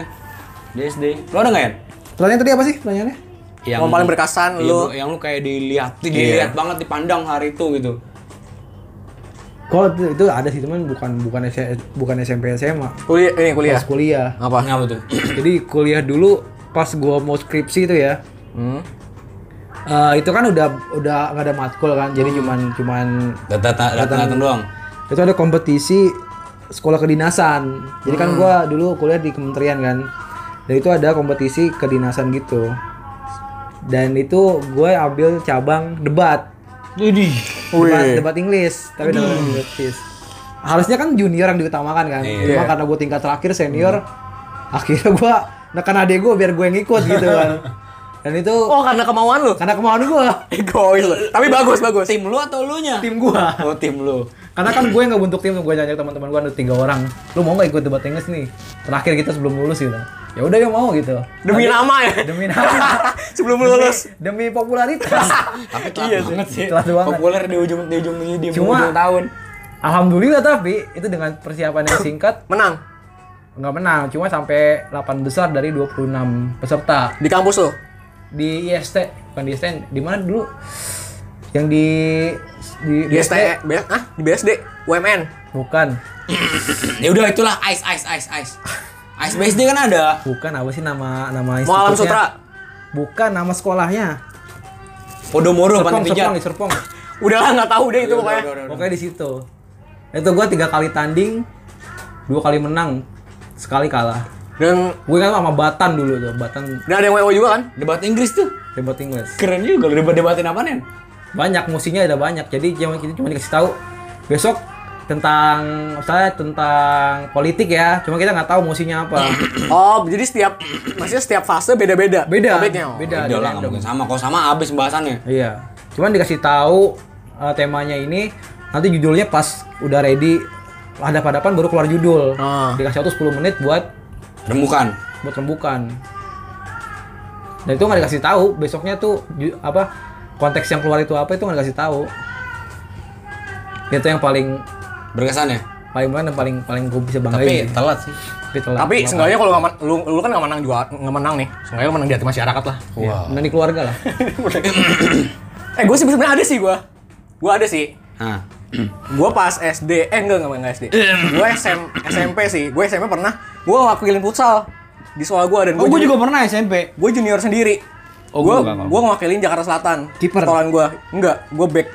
Speaker 1: di SD. Lo ada nggak ya?
Speaker 2: Pertanyaan tadi apa sih pertanyaannya?
Speaker 1: Yang
Speaker 3: Yang paling berkesan
Speaker 1: iya,
Speaker 3: lu.
Speaker 1: bro, yang lu kayak dilihat, dilihat banget dipandang hari itu gitu.
Speaker 2: Kalau itu, itu ada sih teman bukan bukan S- bukan SMP SMA.
Speaker 3: Kuliah, ini kuliah.
Speaker 2: Pas kuliah.
Speaker 3: Apa?
Speaker 1: Ngapa tuh?
Speaker 2: Jadi kuliah dulu pas gua mau skripsi itu ya.
Speaker 3: Hmm.
Speaker 2: eh, itu kan udah udah nggak ada matkul kan. Jadi cuman cuman
Speaker 1: Data data datang doang.
Speaker 2: itu ada kompetisi sekolah kedinasan. Jadi kan gua dulu kuliah di kementerian kan. Dan itu ada kompetisi kedinasan gitu. Dan itu gue ambil cabang debat.
Speaker 1: Jadi.
Speaker 2: Debat, debat Inggris, tapi debat Inggris. Harusnya kan junior yang diutamakan kan. Cuma karena gue tingkat terakhir senior, akhirnya gue nekan adek gue biar gue yang ikut gitu kan. Dan itu
Speaker 3: Oh, karena kemauan lu.
Speaker 2: karena kemauan gue,
Speaker 3: Egois lu. Tapi bagus, bagus.
Speaker 1: Tim lu atau lu nya?
Speaker 2: tim gue.
Speaker 1: Oh tim lu.
Speaker 2: Karena kan gue nggak bentuk tim, gue nyajak teman-teman gue ada tiga orang. Lu mau nggak ikut debat Inggris nih? Terakhir kita sebelum lulus gitu. Ya udah ya mau gitu.
Speaker 3: Demi nama ya.
Speaker 2: Demi nama.
Speaker 3: Sebelum lulus.
Speaker 2: Demi popularitas.
Speaker 1: Tapi telat banget sih.
Speaker 2: Telat banget.
Speaker 1: Populer di ujung di ujung di ujung,
Speaker 2: Cuma-
Speaker 1: ujung tahun.
Speaker 2: Alhamdulillah tapi itu dengan persiapan yang singkat
Speaker 3: Menang.
Speaker 2: nggak menang, cuma sampai 8 besar dari 26 peserta.
Speaker 3: Di kampus lu.
Speaker 2: di IST bukan di IST di mana dulu yang di di,
Speaker 3: Di STE. B- Ah, di BSD. UMN.
Speaker 2: bukan
Speaker 1: Ya udah itulah ice ice ice ice. Ice BSD kan ada.
Speaker 2: bukan apa sih nama nama
Speaker 3: Mualam
Speaker 2: institutnya?
Speaker 3: Sutra.
Speaker 2: bukan nama sekolahnya
Speaker 1: Podomoro
Speaker 2: Serpong
Speaker 1: pantai
Speaker 2: Serpong Serpong
Speaker 3: Udahlah nggak tahu deh itu pokoknya.
Speaker 2: pokoknya di situ itu gua tiga kali tanding dua kali menang sekali kalah
Speaker 3: Dan
Speaker 2: Gue kan sama Batan dulu tuh, Batan
Speaker 3: dan ada yang WO juga kan?
Speaker 1: Debat Inggris tuh.
Speaker 2: debat Inggris.
Speaker 1: Keren juga lu debat-debatin apa nih?
Speaker 2: Banyak musiknya ada banyak. Jadi cuma kita cuma dikasih tahu besok tentang saya tentang politik ya. Cuma kita nggak tahu musiknya apa.
Speaker 3: Oh, jadi setiap maksudnya setiap fase beda-beda.
Speaker 2: Beda.
Speaker 3: topiknya. Oh.
Speaker 2: Beda.
Speaker 1: Udah lah, nggak mungkin sama. Kalau sama habis pembahasannya.
Speaker 2: Iya. Cuman dikasih tahu uh, temanya ini nanti judulnya pas udah ready hadap-hadapan baru keluar judul.
Speaker 3: Ah.
Speaker 2: Dikasih waktu 10 menit buat
Speaker 1: Rembukan.
Speaker 2: buat rembukan. Dan itu nggak dikasih tahu. Besoknya tuh apa konteks yang keluar itu apa itu nggak dikasih tahu. Itu yang paling
Speaker 1: Berkesan ya?
Speaker 2: paling mana paling paling gue bisa banggain.
Speaker 1: Tapi telat sih.
Speaker 2: Tapi telat.
Speaker 3: Tapi seenggaknya kalau nggak lu lu kan nggak menang juga nggak menang nih. Seenggaknya lu menang di hati masyarakat lah.
Speaker 2: Iya, menang di keluarga lah.
Speaker 3: eh, gue sih sebenarnya ada sih gue. Gue ada sih. Gue pas SD, eh enggak enggak, enggak SD. Gue SM, SMP sih. Gue SMP pernah. Gue wakilin futsal di sekolah gue dan
Speaker 1: Oh, gue juga pernah SMP.
Speaker 3: gue junior sendiri.
Speaker 1: Oh,
Speaker 3: gue gue ngewakilin Jakarta Selatan.
Speaker 2: Kiper?
Speaker 3: Sekolahan gue. Enggak, gue back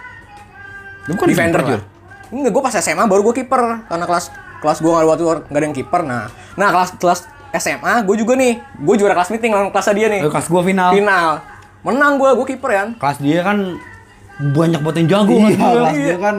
Speaker 1: bukan
Speaker 3: defender lah. Enggak, gue pas SMA baru gue kiper karena kelas kelas gue nggak ada waktu nggak ada yang kiper. Nah, nah kelas kelas SMA gue juga nih, gue juara kelas meeting lawan kelasnya dia nih.
Speaker 1: Eh, kelas gua final.
Speaker 3: Final, menang gue, gue kiper ya.
Speaker 1: Kelas dia kan banyak buat yang jago
Speaker 2: Iya,
Speaker 1: kelas dia.
Speaker 2: kelas dia kan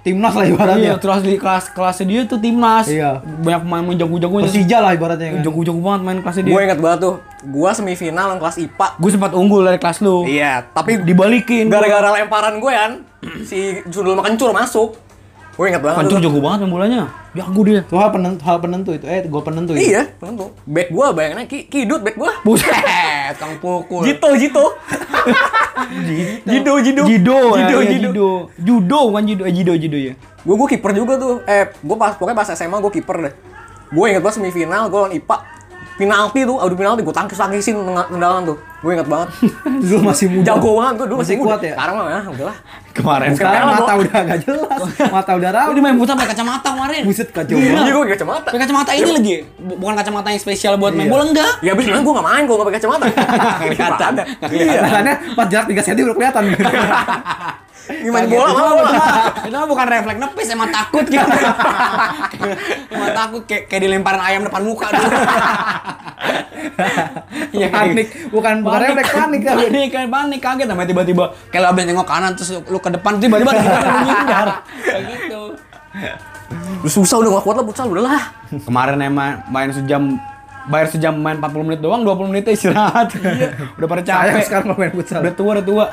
Speaker 2: timnas lah
Speaker 1: Iya,
Speaker 2: ibaratnya.
Speaker 1: terus di kelas kelasnya dia tuh timnas.
Speaker 2: Iya.
Speaker 1: Banyak pemain pemain jago-jago.
Speaker 2: Persija lah ibaratnya kan.
Speaker 1: Jago-jago banget main kelasnya dia.
Speaker 3: Gue inget banget tuh, gue semifinal lawan kelas IPA.
Speaker 1: Gue sempat unggul dari kelas lu.
Speaker 3: Iya, tapi
Speaker 1: Dibalikin.
Speaker 3: gara-gara lemparan gue kan, si Sundul Makencur masuk. Gue inget banget. Tuh.
Speaker 1: jago banget main bolanya. Jago dia.
Speaker 2: Itu hal penentu, hal penentu itu. Eh, gol penentu itu.
Speaker 3: Iya, tentu. Back gue bayangannya ki kidut back gue.
Speaker 1: Buset, kang pukul.
Speaker 3: Jito, Jito. Jido, Jido.
Speaker 1: Jido,
Speaker 3: Jido,
Speaker 1: ya,
Speaker 3: Jido.
Speaker 1: Judo. Judo bukan judo, eh jido jido ya.
Speaker 3: Gue gue kiper juga tuh. Eh, gue pas pokoknya pas SMA gue kiper deh. Gue inget banget semifinal, gue lawan IPA. Penalti tuh, adu penalti gue tangkis tangkisin tendangan tuh. Gue inget banget.
Speaker 2: Dulu masih muda.
Speaker 3: Jago banget gue dulu
Speaker 2: Masih
Speaker 3: masih
Speaker 2: kuat
Speaker 3: muda.
Speaker 2: ya?
Speaker 3: Sekarang mah ya, udahlah.
Speaker 1: Kemarin.
Speaker 2: Sekarang
Speaker 3: Sekarang
Speaker 2: mata
Speaker 3: gua-
Speaker 2: udah gak jelas. Mata udah raut.
Speaker 1: di main futsal pakai kacamata kemarin.
Speaker 2: Buset kacau
Speaker 3: Iya,
Speaker 2: banget.
Speaker 3: gue pakai kacamata.
Speaker 1: Pakai kacamata ini lagi. Bu- Bukan kacamata yang spesial buat main bola enggak.
Speaker 3: Ya abis sebenarnya gue gak main kalau gak pakai kacamata.
Speaker 1: kelihatan.
Speaker 3: Iya.
Speaker 2: Makanya pas jarak 3 cm udah kelihatan.
Speaker 3: Ini main bola mah
Speaker 1: Itu mah bukan refleks nepis, emang takut gitu. emang takut kayak kayak dilemparin ayam depan muka dulu. Iya, kayak
Speaker 2: panik, bukan bukan refleks panik kan.
Speaker 1: Panik, kayak panik kaget namanya tiba-tiba kayak lu abis nengok kanan terus lu ke depan tiba-tiba tiba menghindar. Kayak gitu.
Speaker 3: Lu susah udah gak kuat lah futsal udah lah.
Speaker 1: Kemarin emang main sejam bayar sejam main 40 menit doang, 20 menit istirahat. Udah pada
Speaker 2: Sayang
Speaker 1: capek.
Speaker 2: sekarang main futsal.
Speaker 1: Udah tua, udah tua.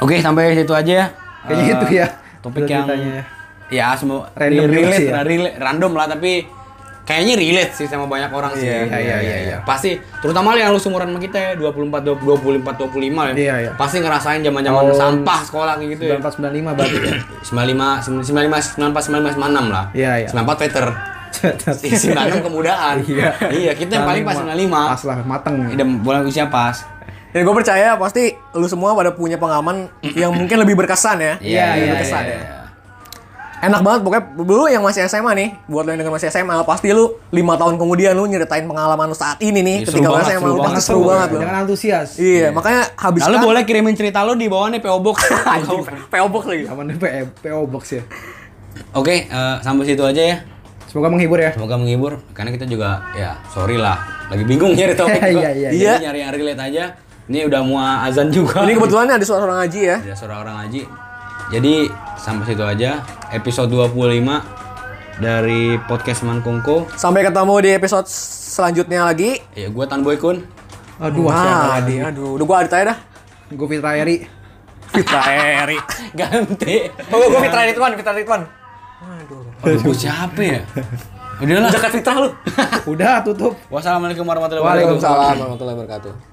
Speaker 1: Oke, sampai situ aja ya.
Speaker 2: Kayaknya
Speaker 1: Eh,
Speaker 2: itu ya.
Speaker 1: Topik yang
Speaker 2: ya.
Speaker 1: ya semua
Speaker 2: Random
Speaker 1: relate,
Speaker 2: ya.
Speaker 1: lah, relate- random lah tapi kayaknya relate sih sama banyak orang sih.
Speaker 2: Iya, iya, iya, iya.
Speaker 1: Pasti terutama yang lu seumuran sama kita ya, 24 20, 24 25 ya.
Speaker 2: Iya, iya.
Speaker 1: Pasti ngerasain zaman-zaman
Speaker 2: Oh.
Speaker 1: sampah sekolah kayak gitu ya.
Speaker 2: 9495 berarti ya.
Speaker 1: 95 95 94 95 96 lah.
Speaker 2: Iya, iya.
Speaker 1: 94 veter. 96 kemudaan.
Speaker 2: Iya.
Speaker 1: Iya, kita yang paling pas 95.
Speaker 2: Pas lah mateng.
Speaker 1: Udah boleh usia pas.
Speaker 3: Dan gue percaya pasti lu semua pada punya pengalaman yang mungkin lebih berkesan ya.
Speaker 2: Iya, iya,
Speaker 3: berkesan
Speaker 1: iya,
Speaker 3: ya.
Speaker 1: iya.
Speaker 3: Enak banget pokoknya dulu yang masih SMA nih, buat lo yang denger masih SMA, pasti lu lima tahun kemudian lu nyeritain pengalaman lu saat ini nih
Speaker 1: Iya,
Speaker 3: ketika lu SMA lu pasti seru banget lu.
Speaker 2: Jangan antusias.
Speaker 3: Iya, makanya habis
Speaker 1: Lalu boleh kirimin cerita lu di bawah nih PO Box.
Speaker 3: PO Box lagi.
Speaker 2: Zaman PO, PO Box ya.
Speaker 1: Oke, eh, sampai situ aja ya.
Speaker 2: Semoga menghibur ya.
Speaker 1: Semoga menghibur karena kita juga ya sorry lah lagi bingung nyari topik
Speaker 2: Iya,
Speaker 1: juga.
Speaker 2: iya,
Speaker 1: Jadi
Speaker 3: iya.
Speaker 1: nyari yang relate aja. Ini udah mau azan juga.
Speaker 3: Ini kebetulan ada suara orang ngaji ya.
Speaker 1: ada suara orang ngaji. Jadi sampai situ aja episode 25 dari podcast Mankongko.
Speaker 3: Sampai ketemu di episode selanjutnya lagi.
Speaker 1: Ya gua Tan Boy Kun.
Speaker 2: Aduh,
Speaker 3: Wah,
Speaker 2: siapa
Speaker 3: di, aduh, udah gua adit aja dah.
Speaker 2: Gue Fitra Eri.
Speaker 3: Fitra Eri.
Speaker 1: Ganti.
Speaker 3: Oh, gua Fitra Ridwan, Fitra Ridwan.
Speaker 1: Aduh, gua siapa ya? Udahlah.
Speaker 3: Jakat Fitra lu.
Speaker 2: Udah tutup.
Speaker 1: Wassalamualaikum warahmatullahi wabarakatuh.
Speaker 3: Waalaikumsalam warahmatullahi wabarakatuh.